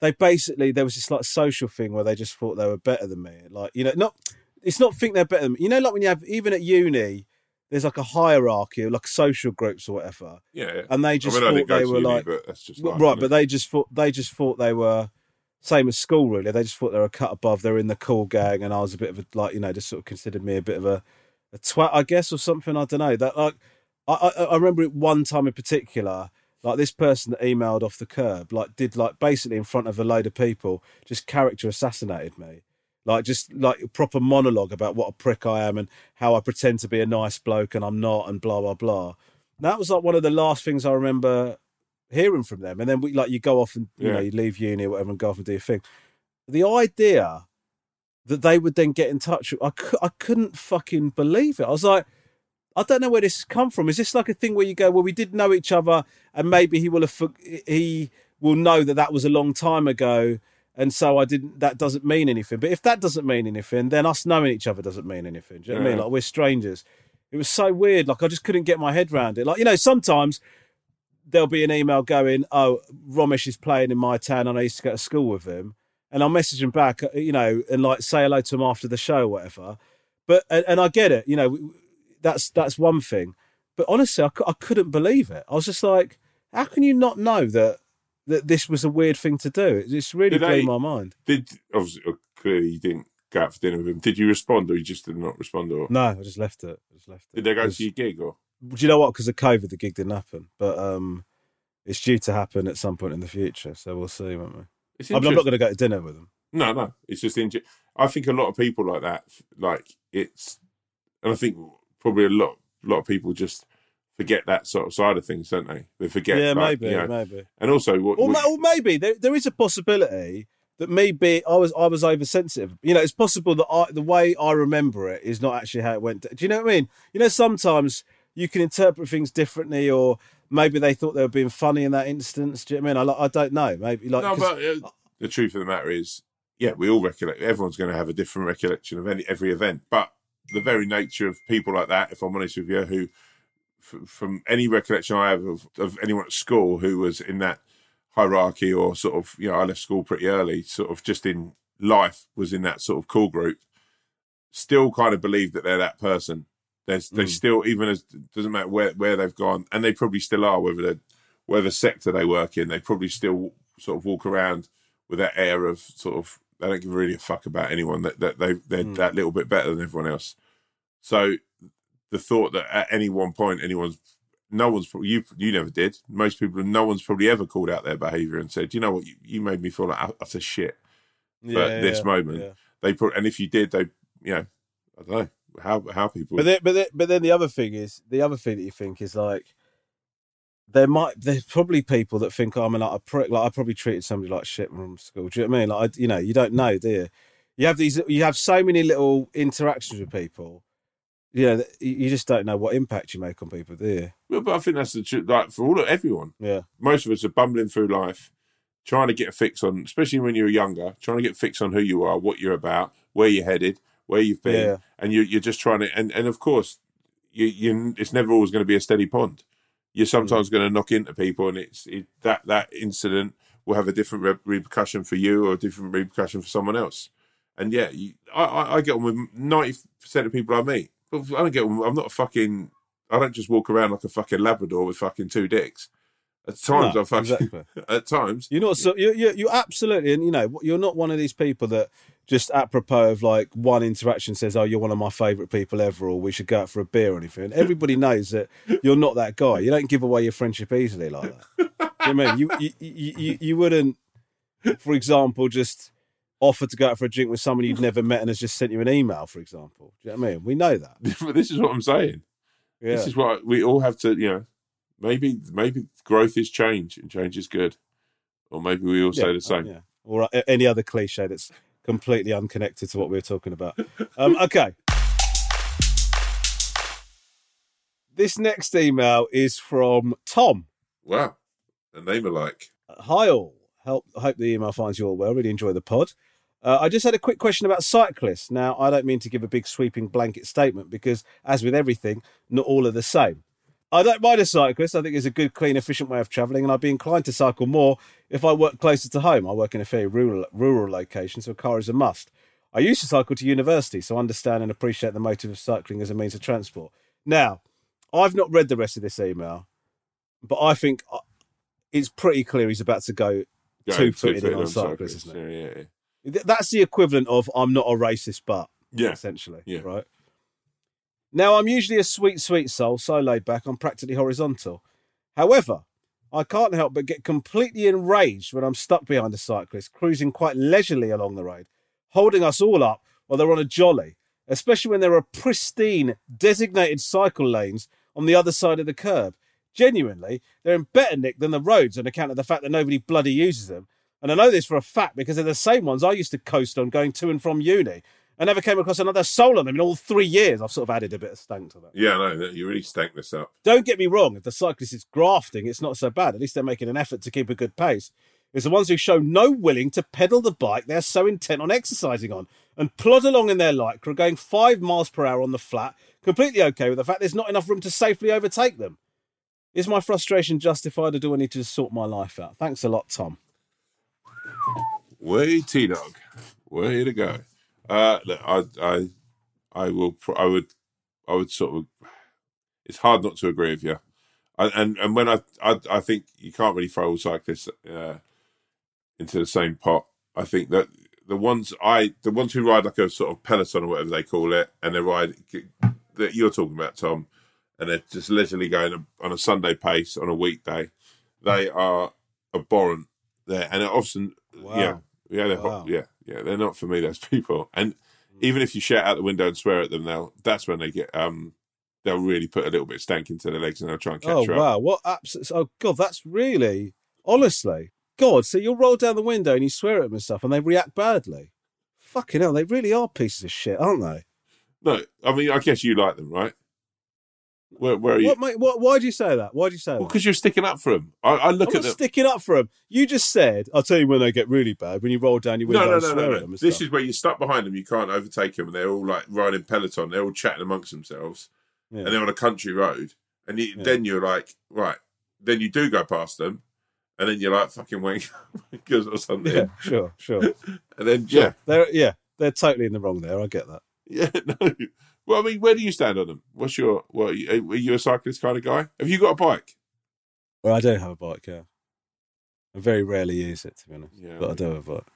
they basically there was this like social thing where they just thought they were better than me. Like, you know, not it's not think they're better than me. You know, like when you have even at uni, there's like a hierarchy, like social groups or whatever. yeah, And they just I mean, thought they were uni, like but that's just life, right, but they just thought they just thought they were same as school. Really, they just thought they were a cut above. They're in the cool gang, and I was a bit of a like you know just sort of considered me a bit of a, a twat, I guess, or something. I don't know. That like I, I I remember it one time in particular. Like this person that emailed off the curb, like did like basically in front of a load of people, just character assassinated me, like just like a proper monologue about what a prick I am and how I pretend to be a nice bloke and I'm not, and blah blah blah. That was like one of the last things I remember hearing from them. And then we like you go off and you Yeah. know you leave uni or whatever and go off and do your thing. The idea that they would then get in touch, I cou- I couldn't fucking believe it. I was like, I don't know where this has come from. Is this like a thing where you go, well, we did know each other, and maybe he will have he will know that that was a long time ago, and so I didn't. That doesn't mean anything. But if that doesn't mean anything, then us knowing each other doesn't mean anything. Do you know what I mean? Like we're strangers. It was so weird. Like I just couldn't get my head around it. Like you know, sometimes there'll be an email going, "Oh, Romesh is playing in my town, and I used to go to school with him," and I'll message him back, uh, you know, and like say hello to him after the show, or whatever. But and, and I get it, you know, that's that's one thing. But honestly, I, I couldn't believe it. I was just like, how can you not know that that this was a weird thing to do? It just really Did blew they- my mind. Did obviously uh, clearly you didn't go out for dinner with him? Did you respond, or you just did not respond, or No, I just left it. I just left it. did they go to your gig, or Do you know what? Because of COVID, the gig didn't happen. But um, it's due to happen at some point in the future. So we'll see, won't we? it's I mean, I'm not going to go to dinner with them. No, no, it's just in. I think a lot of people like that, like it's, and I think probably a lot, lot of people just forget that sort of side of things, don't they? They forget, yeah, like, maybe, you know, maybe. and also what, Or, what- or maybe there, there is a possibility that maybe I was I was oversensitive. You know, it's possible that I, the way I remember it is not actually how it went. Do you know what I mean? You know, sometimes you can interpret things differently, or maybe they thought they were being funny in that instance. Do you know what I mean? I, I don't know. Maybe like no, but uh, the truth of the matter is, yeah, we all recollect. Everyone's going to have a different recollection of any every event, but the very nature of people like that, if I'm honest with you, who f- from any recollection I have of, of anyone at school who was in that hierarchy or sort of, you know, I left school pretty early, sort of just in life was in that sort of cool group, still kind of believe that they're that person. There's, they Mm. still, even as doesn't matter where, where they've gone, and they probably still are, whether they're whatever sector they work in, they probably still sort of walk around with that air of sort of they don't give really a fuck about anyone that, that they they're Mm. that little bit better than everyone else. So the thought that at any one point anyone's no one's probably you you never did. Most people no one's probably ever called out their behaviour and said, you know what, you, you made me feel like utter shit. yeah, but this yeah, moment yeah. they put and if you did, they you know, I don't know how how people But then, but then, but then the other thing is the other thing that you think is like there might there's probably people that think oh, I'm like a prick. Like I probably treated somebody like shit from school. Do you know what I mean? Like I, you know, you don't know, do you? You have these. You have so many little interactions with people, yeah, th- you you just don't know what impact you make on people, do you? Well, but I think that's the truth. Like for all of everyone, Yeah, most of us are bumbling through life, trying to get a fix on, especially when you're younger, trying to get a fix on who you are, what you're about, where you're headed, where you've been, Yeah. and you're you're just trying to. And and of course, you you it's never always going to be a steady pond. You're sometimes Mm. going to knock into people, and it's it, that that incident will have a different re- repercussion for you or a different repercussion for someone else. And yeah, you, I, I I get on with ninety percent of people I meet. But I don't get on. I'm not a fucking. I don't just walk around like a fucking Labrador with fucking two dicks. At times, No, I fucking. exactly. At times, you're not so you you you absolutely, and you know, you're not one of these people that just apropos of like one interaction says, "Oh, you're one of my favourite people ever," or "We should go out for a beer" or anything. Everybody knows that you're not that guy. You don't give away your friendship easily like that. Do you know I mean? You you, you you wouldn't, for example, just offer to go out for a drink with someone you'd never met and has just sent you an email, for example. Do you know what I mean? We know that. but this is what I'm saying. Yeah. This is what we all have to. You know, maybe maybe growth is change, and change is good, or maybe we all say the same. Yeah. Or uh, any other cliche that's completely unconnected to what we were talking about. Um, okay. This next email is from Tom. Wow, a name alike. Hi all. Help, hope the email finds you all well. Really enjoy the pod. Uh, I just had a quick question about cyclists. Now, I don't mean to give a big sweeping blanket statement because, as with everything, not all are the same. I don't mind a cyclist. I think it's a good, clean, efficient way of travelling, and I'd be inclined to cycle more if I work closer to home. I work in a fairly rural, rural location, so a car is a must. I used to cycle to university, so I understand and appreciate the motive of cycling as a means of transport. Now, I've not read the rest of this email, but I think uh, it's pretty clear he's about to go Going two footed on on cyclists, cyclists, isn't it? Yeah, yeah, yeah. That's the equivalent of I'm not a racist, but Yeah. essentially, Yeah. right. Now I'm usually a sweet, sweet soul, so laid back. I'm practically horizontal. However, I can't help but get completely enraged when I'm stuck behind a cyclist cruising quite leisurely along the road, holding us all up while they're on a jolly. Especially when there are pristine, designated cycle lanes on the other side of the curb. Genuinely, they're in better nick than the roads on account of the fact that nobody bloody uses them. And I know this for a fact because they're the same ones I used to coast on going to and from uni. I never came across another soul on them in all three years. I've sort of added a bit of stank to that. Yeah, no, you really stank this up. Don't get me wrong, if the cyclist is grafting, it's not so bad. At least they're making an effort to keep a good pace. It's the ones who show no willing to pedal the bike they're so intent on exercising on and plod along in their lycra, going five miles per hour on the flat, completely okay with the fact there's not enough room to safely overtake them. Is my frustration justified or do I need to sort my life out? Thanks a lot, Tom. Way T Dog, way to go. Uh, look, I, I, I will, I would, I would sort of. It's hard not to agree with you, I, and and when I, I, I think you can't really throw all cyclists uh, into the same pot. I think that the ones I, the ones who ride like a sort of peloton or whatever they call it, and they ride that you're talking about, Tom, and they're just leisurely going on a Sunday pace on a weekday. They are abhorrent there, and often, Wow. yeah, yeah, they're Wow. yeah, yeah, they're not for me. Those people, and even if you shout out the window and swear at them, they'll that's when they get um, they'll really put a little bit of stank into their legs and they'll try and catch Oh up. wow, what absolute! Oh god, that's really honestly, God. So you'll roll down the window and you swear at them and stuff, and they react badly. Fucking hell, they really are pieces of shit, aren't they? No, I mean, I guess you like them, right? Where, where are you? What, mate? What? Why do you say that? Why do you say Well, that? because you're sticking up for them. I, I look I'm at them. sticking up for them. You just said, "I'll tell you when they get really bad." When you roll down your window No, no, no, no, no. This stuff. is where you're stuck behind them. You can't overtake them, and they're all like riding peloton. They're all chatting amongst themselves, Yeah. and they're on a country road. And you, Yeah. then you're like, right. Then you do go past them, and then you're like, fucking wank, because or something. yeah, sure, sure. And then Sure. yeah, they're yeah, they're totally in the wrong there. I get that. yeah, no. Well, I mean, where do you stand on them? What's your what? Are you, a cyclist kind of guy? Have you got a bike? Well, I don't have a bike. Yeah, I very rarely use it to be honest, Yeah, but I do have a bike.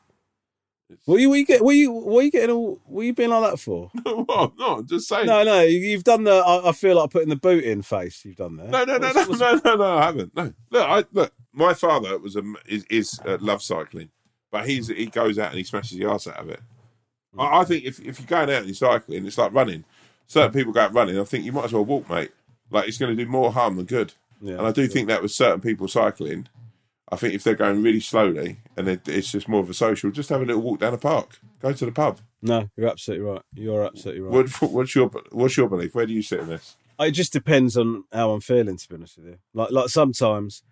It's- What you, what you get? What you, what you getting all? What you being like that for? no, no, I'm just saying. No, no, you- you've done the. I, I feel like putting the boot in face. You've done there. No, no, no, no, What's- what's- no, no, no, I haven't. No, look, I look. My father was a is, is uh, loves cycling, but he's he goes out and he smashes the arse out of it. I, I think if if you're going out and you're cycling, it's like running. Certain people go out running. I think you might as well walk, mate. Like it's going to do more harm than good. Yeah, and I do think that with certain people cycling, I think if they're going really slowly and it, it's just more of a social, just have a little walk down the park, go to the pub. No, you're absolutely right. You're absolutely right. What, what's your What's your belief? Where do you sit in this? It just depends on how I'm feeling, to be honest with you. Like, like sometimes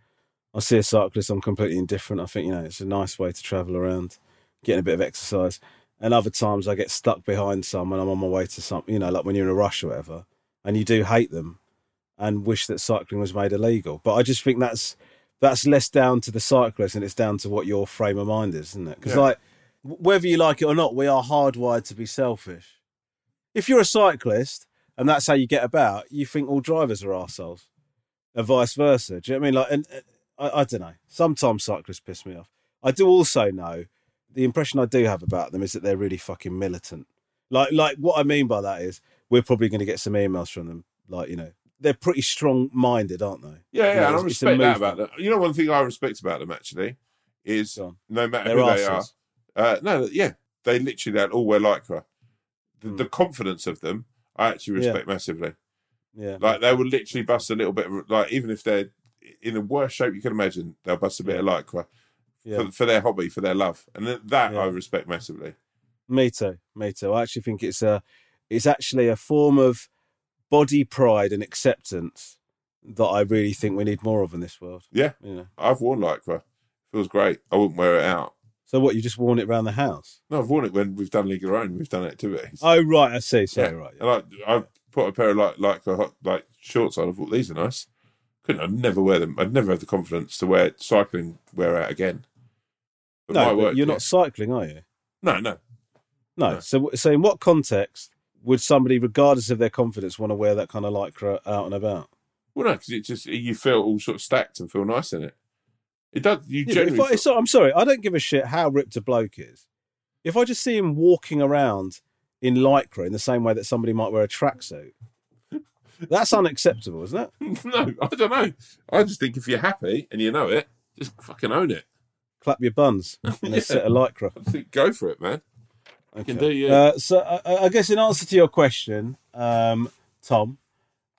I see a cyclist, I'm completely indifferent. I think, you know, it's a nice way to travel around, getting a bit of exercise. And other times I get stuck behind someone, I'm on my way to something, you know, like when you're in a rush or whatever, and you do hate them and wish that cycling was made illegal. But I just think that's that's less down to the cyclist and it's down to what your frame of mind is, isn't it? Because, Yeah. like, whether you like it or not, we are hardwired to be selfish. If you're a cyclist and that's how you get about, you think all drivers are assholes, and vice versa. Do you know what I mean? Like, and, and I, I don't know. Sometimes cyclists piss me off. I do also know the impression I do have about them is that they're really fucking militant. Like, like what I mean by that is we're probably going to get some emails from them. Like, you know, they're pretty strong-minded, aren't they? Yeah, You know, yeah, and I it's- it's a respect that about them. You know, one thing I respect about them actually is no matter They're who they are, uh, no, yeah, they literally they all wear lycra. The, Hmm. the confidence of them, I actually Yeah. respect massively. Yeah. Like they will literally bust a little bit, of, like even if they're in the worst shape you can imagine, they'll bust a bit of lycra Yeah. for, for their hobby, for their love, and that, Yeah. I respect massively. Me too. Me too. I actually think it's a, it's actually a form of body pride and acceptance that I really think we need more of in this world. Yeah, You know. I've worn lycra, feels great. I wouldn't wear it out. So what? You just worn it around the house? No, I've worn it when we've done League of Our Own, we've done activities. Oh right, I see. Sorry, yeah. right. And I, I put a pair of like like hot like shorts on. I thought these are nice. Couldn't I'd never wear them. I'd never have the confidence to wear cycling wear out again. But no, work, you're yeah. not cycling, are you? No, no. No. No. So, so in what context would somebody, regardless of their confidence, want to wear that kind of lycra out and about? Well, no, because it just you feel all sort of stacked and feel nice in it. It does. You Yeah, generally. if I, feel- so, I'm sorry, I don't give a shit how ripped a bloke is. If I just see him walking around in lycra in the same way that somebody might wear a tracksuit, that's unacceptable, isn't it? no, I don't know. I just think if you're happy and you know it, just fucking own it. Clap your buns in a Yeah. set of lycra. Go for it, man. You can do Okay. yeah. Uh, so I, I guess in answer to your question, um, Tom,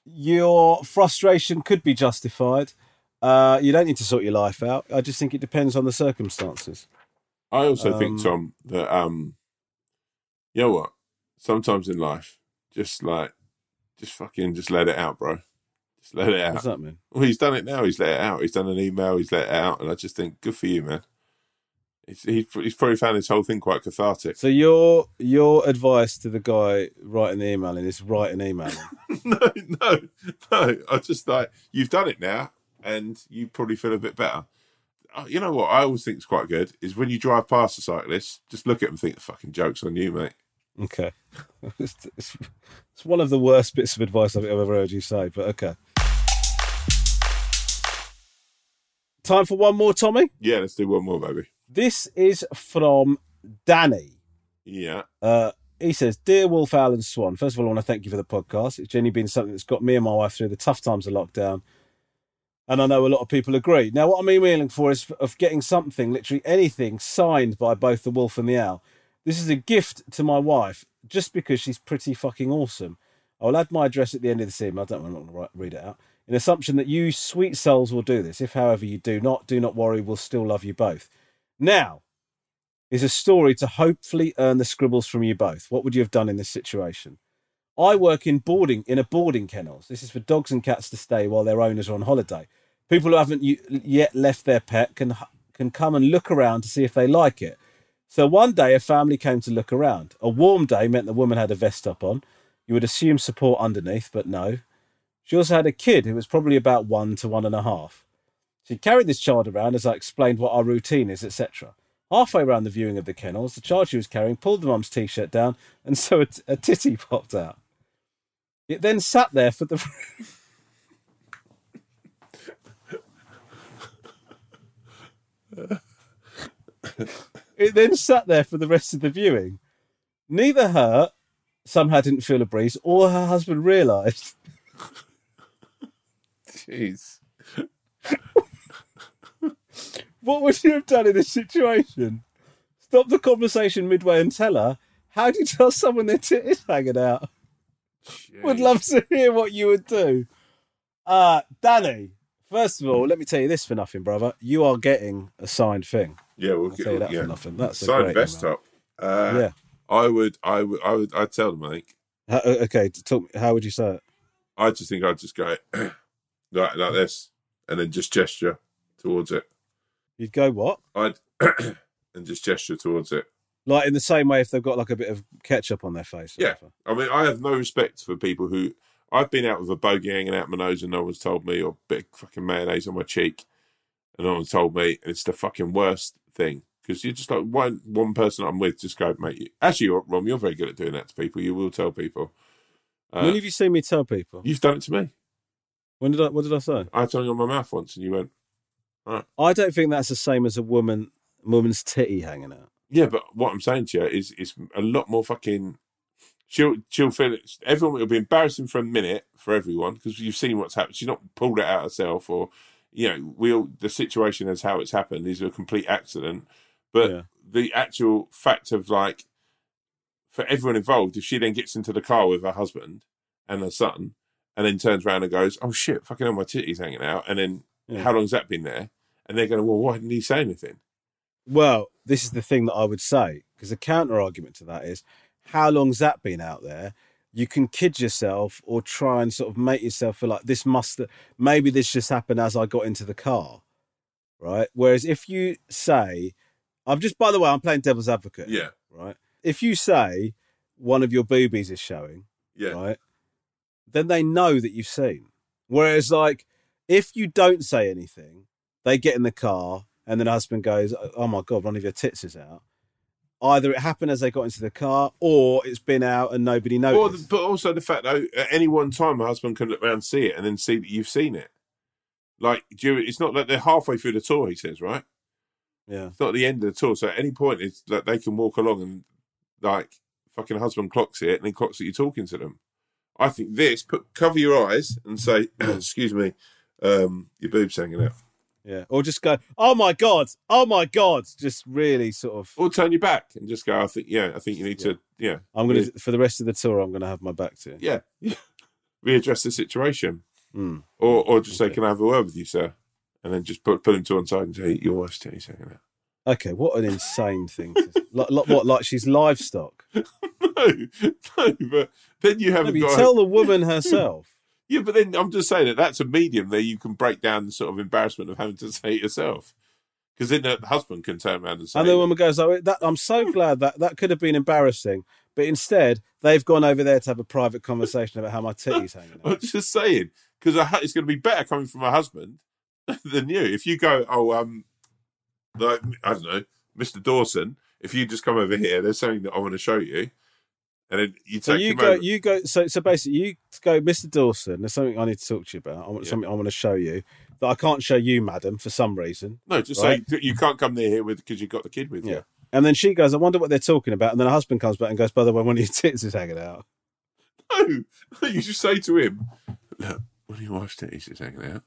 your frustration could be justified. Uh, you don't need to sort your life out. I just think it depends on the circumstances. I also Um, think, Tom, that um, you know what? Sometimes in life, just like, just fucking, just let it out, bro. Just let it out. What's that mean? Well, he's done it now. He's let it out. He's done an email. He's let it out, and I just think, good for you, man. He's, he's probably found this whole thing quite cathartic. So your your advice to the guy writing the email is write an email. no, no, no. I just like you've done it now, and you probably feel a bit better. Uh, You know what? I always think is quite good is when you drive past a cyclist, just look at them, and think the fucking jokes on you, mate. Okay, it's, it's, it's one of the worst bits of advice I've ever heard you say, but okay. Time for one more, Tommy. Yeah, let's do one more, baby. This is from Danny. Yeah. Uh, he says, Dear Wolf Owl and Swan, first of all, I want to thank you for the podcast. It's genuinely been something that's got me and my wife through the tough times of lockdown. And I know a lot of people agree. Now, what I'm emailing for is of getting something, literally anything, signed by both the Wolf and the Owl. This is a gift to my wife just because she's pretty fucking awesome. I'll add my address at the end of this email. I don't going to read it out. In assumption that you sweet souls will do this. If, however, you do not, do not worry. We'll still love you both. Now, is a story to hopefully earn the scribbles from you both. What would you have done in this situation? I work in boarding in a boarding kennels. This is for dogs and cats to stay while their owners are on holiday. People who haven't yet left their pet can can come and look around to see if they like it. So one day a family came to look around. A warm day meant the woman had a vest up on. You would assume support underneath, but no. She also had a kid who was probably about one to one and a half. She carried this child around as I explained what our routine is, etc. Halfway around the viewing of the kennels, the child she was carrying pulled the mum's t-shirt down, and so a, a titty popped out. It then sat there for the. it then sat there for the rest of the viewing. Neither her somehow didn't feel a breeze, or her husband realised. Jeez. What would you have done in this situation? Stop the conversation midway and tell her. How do you tell someone their tit is hanging out? Would love to hear what you would do. Uh, Danny, first of all, let me tell you this for nothing, brother. You are getting a signed thing. Yeah, we'll I'll tell you that yeah. for nothing. That's a Signed great vest top. Uh, Yeah. I would, I would, I would, I'd tell them. I think. How, uh, okay, talk, how would you say it? I just think I'd just go like like this, and then just gesture towards it. You'd go what? I'd and just gesture towards it. Like in the same way if they've got like a bit of ketchup on their face. Yeah. whatever. I mean, I have no respect for people who. I've been out with a bogey hanging out my nose and no one's told me, or a bit of fucking mayonnaise on my cheek, and no one's told me. And it's the fucking worst thing because you're just like one one person I'm with just go, mate. You, actually, you're, Rom, you're very good at doing that to people. You will tell people. Uh, when have you seen me tell people? you've done it to me. When did I? What did I say? I had something on my mouth once, and you went, I don't think that's the same as a woman, woman's titty hanging out. Yeah, but what I'm saying to you is, is a lot more fucking. She'll she'll feel it. Everyone will be embarrassing for a minute for everyone because you've seen what's happened. She's not pulled it out herself, or you know, we all the situation as how it's happened is a complete accident. But Yeah. the actual fact of like, for everyone involved, if she then gets into the car with her husband and her son, and then turns around and goes, "Oh shit, fucking hell, my titty's hanging out," and then Yeah. how long's that been there? And they're going, "Well, why didn't he say anything?" Well, this is the thing that I would say because the counter argument to that is, how long's that been out there? You can kid yourself or try and sort of make yourself feel like this must have, maybe this just happened as I got into the car, right? Whereas if you say, I'm just by the way, I'm playing devil's advocate, Yeah, right? If you say one of your boobies is showing, yeah. right? Then they know that you've seen. Whereas, like, if you don't say anything, they get in the car and then the husband goes, oh, "Oh my god, one of your tits is out." Either it happened as they got into the car, or it's been out and nobody noticed. the, but also the fact that at any one time, my husband can look around and see it and then see that you've seen it. Like, do you, it's not that they're halfway through the tour, he says, right? yeah, It's not the end of the tour. So at any point, it's that they can walk along and, like, fucking husband clocks it and then clocks that you're talking to them. I think this, put cover your eyes and say, excuse me, um, your boob's hanging out. yeah, or just go, "Oh my god, oh my god," just really sort of. Or turn your back and just go, I think, yeah, I think you need to, yeah, I'm gonna for the rest of the tour. I'm gonna have my back to. it. yeah, readdress the situation. Hmm. Or, or just say, "Can I have a word with you, sir?" And then just put put him to one side and say, "Your wife's titty's hanging out." Okay, what an insane thing! To, like, like, what? Like she's livestock? no, no, but then you haven't but you got. tell the woman herself. Yeah, but then I'm just saying that that's a medium there. You can break down the sort of embarrassment of having to say it yourself, because then the husband can turn around and say, And the woman goes, "Oh, that, I'm so glad that that could have been embarrassing, but instead they've gone over there to have a private conversation about how my titties hanging Out. "I'm just saying," because it's going to be better coming from a husband than you. If you go, "Oh, um, like I don't know, Mr. Dawson," if you just come over here, there's something that I want to show you, and then you take So you go, over. you go. So so basically, you go, Mr. Dawson. There's something I need to talk to you about. I want Yeah. something I want to show you that I can't show you, madam, for some reason. no, just right. say you can't come near here with because you've got the kid with Yeah. you. And then she goes, "I wonder what they're talking about." And then her husband comes back and goes, "By the way, one of your tits is hanging out." No, you just say to him, "Look, one of your wife's titties is hanging out."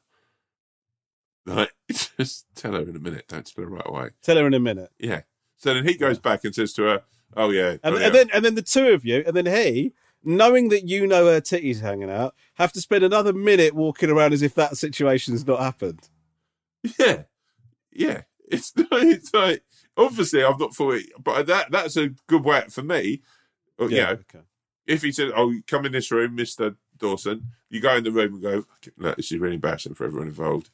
Like, just tell her in a minute. Don't tell her right away. Tell her in a minute. Yeah. So then he goes back and says to her, "Oh yeah, And, oh, yeah. and then and then the two of you, and then he, knowing that you know her titties hanging out, have to spend another minute walking around as if that situation's not happened. yeah, yeah." It's it's like obviously I've not thought, it, but that that's a good way for me. Well, you know, okay. if he said, "Oh, come in this room, Mister Dawson," you go in the room and go, "Look, this is really embarrassing for everyone involved."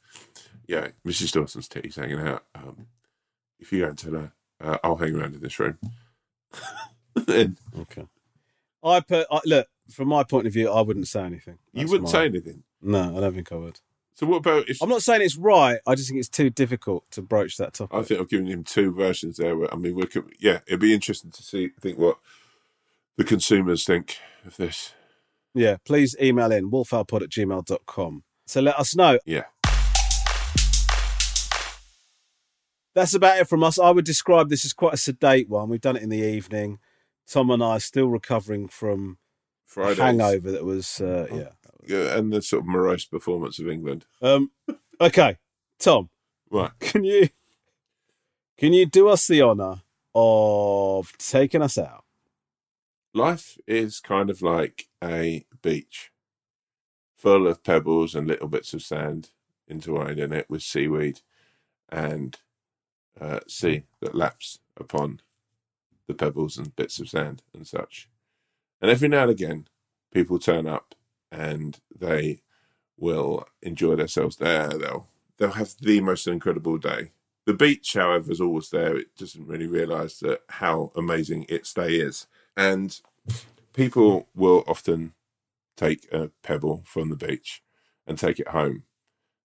Yeah, Mrs. Dawson's titties hanging out. Um, if you go and tell her, uh, I'll hang around in this room. Okay. I put I, look from my point of view, I wouldn't say anything. you wouldn't my- say anything. No, I don't think I would. So what about if I'm not saying it's right. I just think it's too difficult to broach that topic. I think I've given him two versions there. Where, I mean, we could, yeah, it'd be interesting to see, think what the consumers think of this. Yeah, please email in wolfowlpod at gmail.com. So let us know. Yeah. That's about it from us. I would describe this as quite a sedate one. We've done it in the evening. Tom and I are still recovering from a Fridays. hangover that was, uh, yeah. Yeah, and the sort of morose performance of England. Um, okay, Tom, Right. can you can you do us the honour of taking us out? Life is kind of like a beach full of pebbles and little bits of sand intertwined in it with seaweed and uh, sea that laps upon the pebbles and bits of sand and such. And every now and again, people turn up and they will enjoy themselves there. They'll they'll have the most incredible day. The beach, however, is always there. It doesn't really realise that how amazing its day is, and people will often take a pebble from the beach and take it home,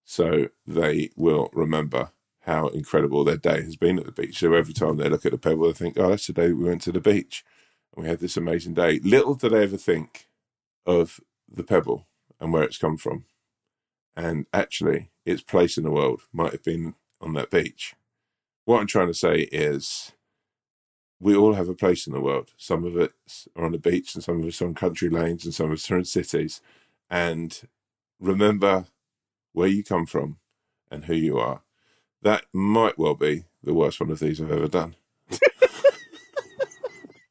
so they will remember how incredible their day has been at the beach. So every time they look at the pebble, they think, "Oh, that's the day we went to the beach and we had this amazing day." Little do they ever think of the pebble and where it's come from, and actually, its place in the world might have been on that beach. What I'm trying to say is, we all have a place in the world. Some of us are on the beach, and some of us are on country lanes, and some of us are in cities. And remember where you come from and who you are. That might well be the worst one of these I've ever done.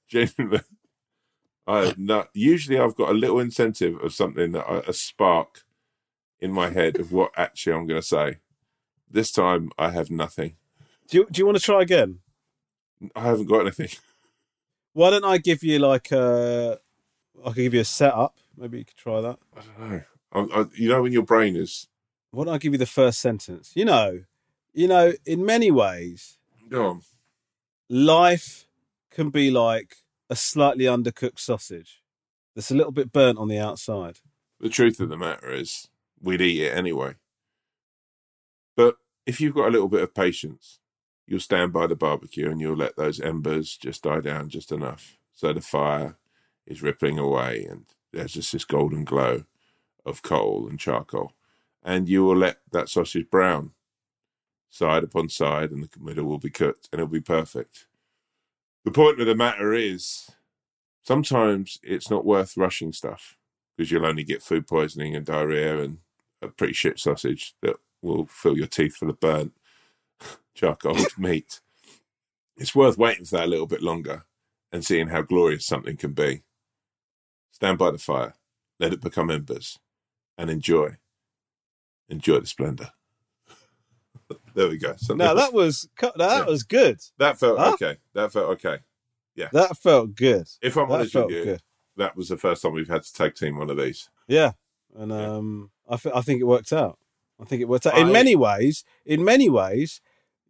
Genuinely. I not. Usually, I've got a little incentive of something that I, a spark in my head of what actually I'm going to say. This time, I have nothing. Do you, do you want to try again? I haven't got anything. Why don't I give you like a, I could give you a setup. Maybe you could try that. I don't know. I, I, you know when your brain is. Why don't I give you the first sentence? You know, you know, in many ways, Go on. life can be like a slightly undercooked sausage that's a little bit burnt on the outside. The truth of the matter is, we'd eat it anyway. But if you've got a little bit of patience, you'll stand by the barbecue and you'll let those embers just die down just enough so the fire is rippling away and there's just this golden glow of coal and charcoal. And you will let that sausage brown side upon side and the middle will be cooked and it'll be perfect. The point of the matter is sometimes it's not worth rushing stuff because you'll only get food poisoning and diarrhea and a pretty shit sausage that will fill your teeth full of burnt charcoal meat. It's worth waiting for that a little bit longer and seeing how glorious something can be. Stand by the fire, let it become embers, and enjoy. Enjoy the splendor. There we go. Something Now that was that Yeah. was good. that felt Huh? okay. That felt okay. Yeah, that felt good. If I'm that honest with you, good. that was the first time we've had to tag team one of these. Yeah, and Yeah. um, I th- I think it worked out. I think it worked out in I- many ways. In many ways,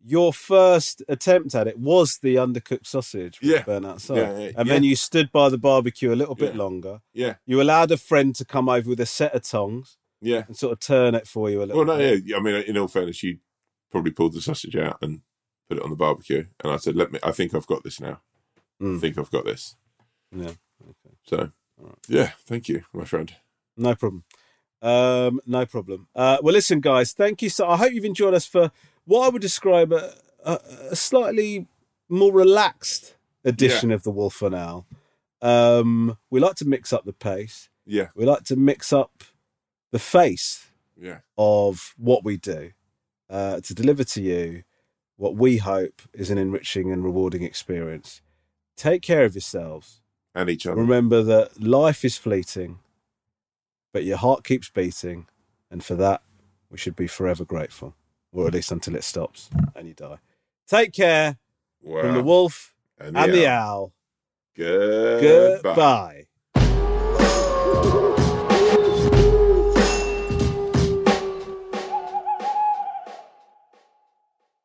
your first attempt at it was the undercooked sausage Yeah. burnt outside, Yeah, yeah, and then you stood by the barbecue a little bit longer. Yeah, You allowed a friend to come over with a set of tongs yeah. and sort of turn it for you a little. Well, no, bit. yeah. I mean, in all fairness, you probably pulled the sausage out and put it on the barbecue, and I said, "Let me. I think I've got this now. I Mm. think I've got this." Yeah. Okay. So, yeah, thank you, my friend. No problem. Um, no problem. Uh, well, listen, guys, thank you. So I hope you've enjoyed us for what I would describe a, a, a slightly more relaxed edition of the Wolf and Owl. Um, we like to mix up the pace. Yeah, We like to mix up the face yeah, of what we do uh, to deliver to you what we hope is an enriching and rewarding experience. Take care of yourselves. and each other. Remember that life is fleeting, but your heart keeps beating, and for that, we should be forever grateful, or at least until it stops and you die. Take care Wow. from the wolf and and the owl. owl. Goodbye. Goodbye.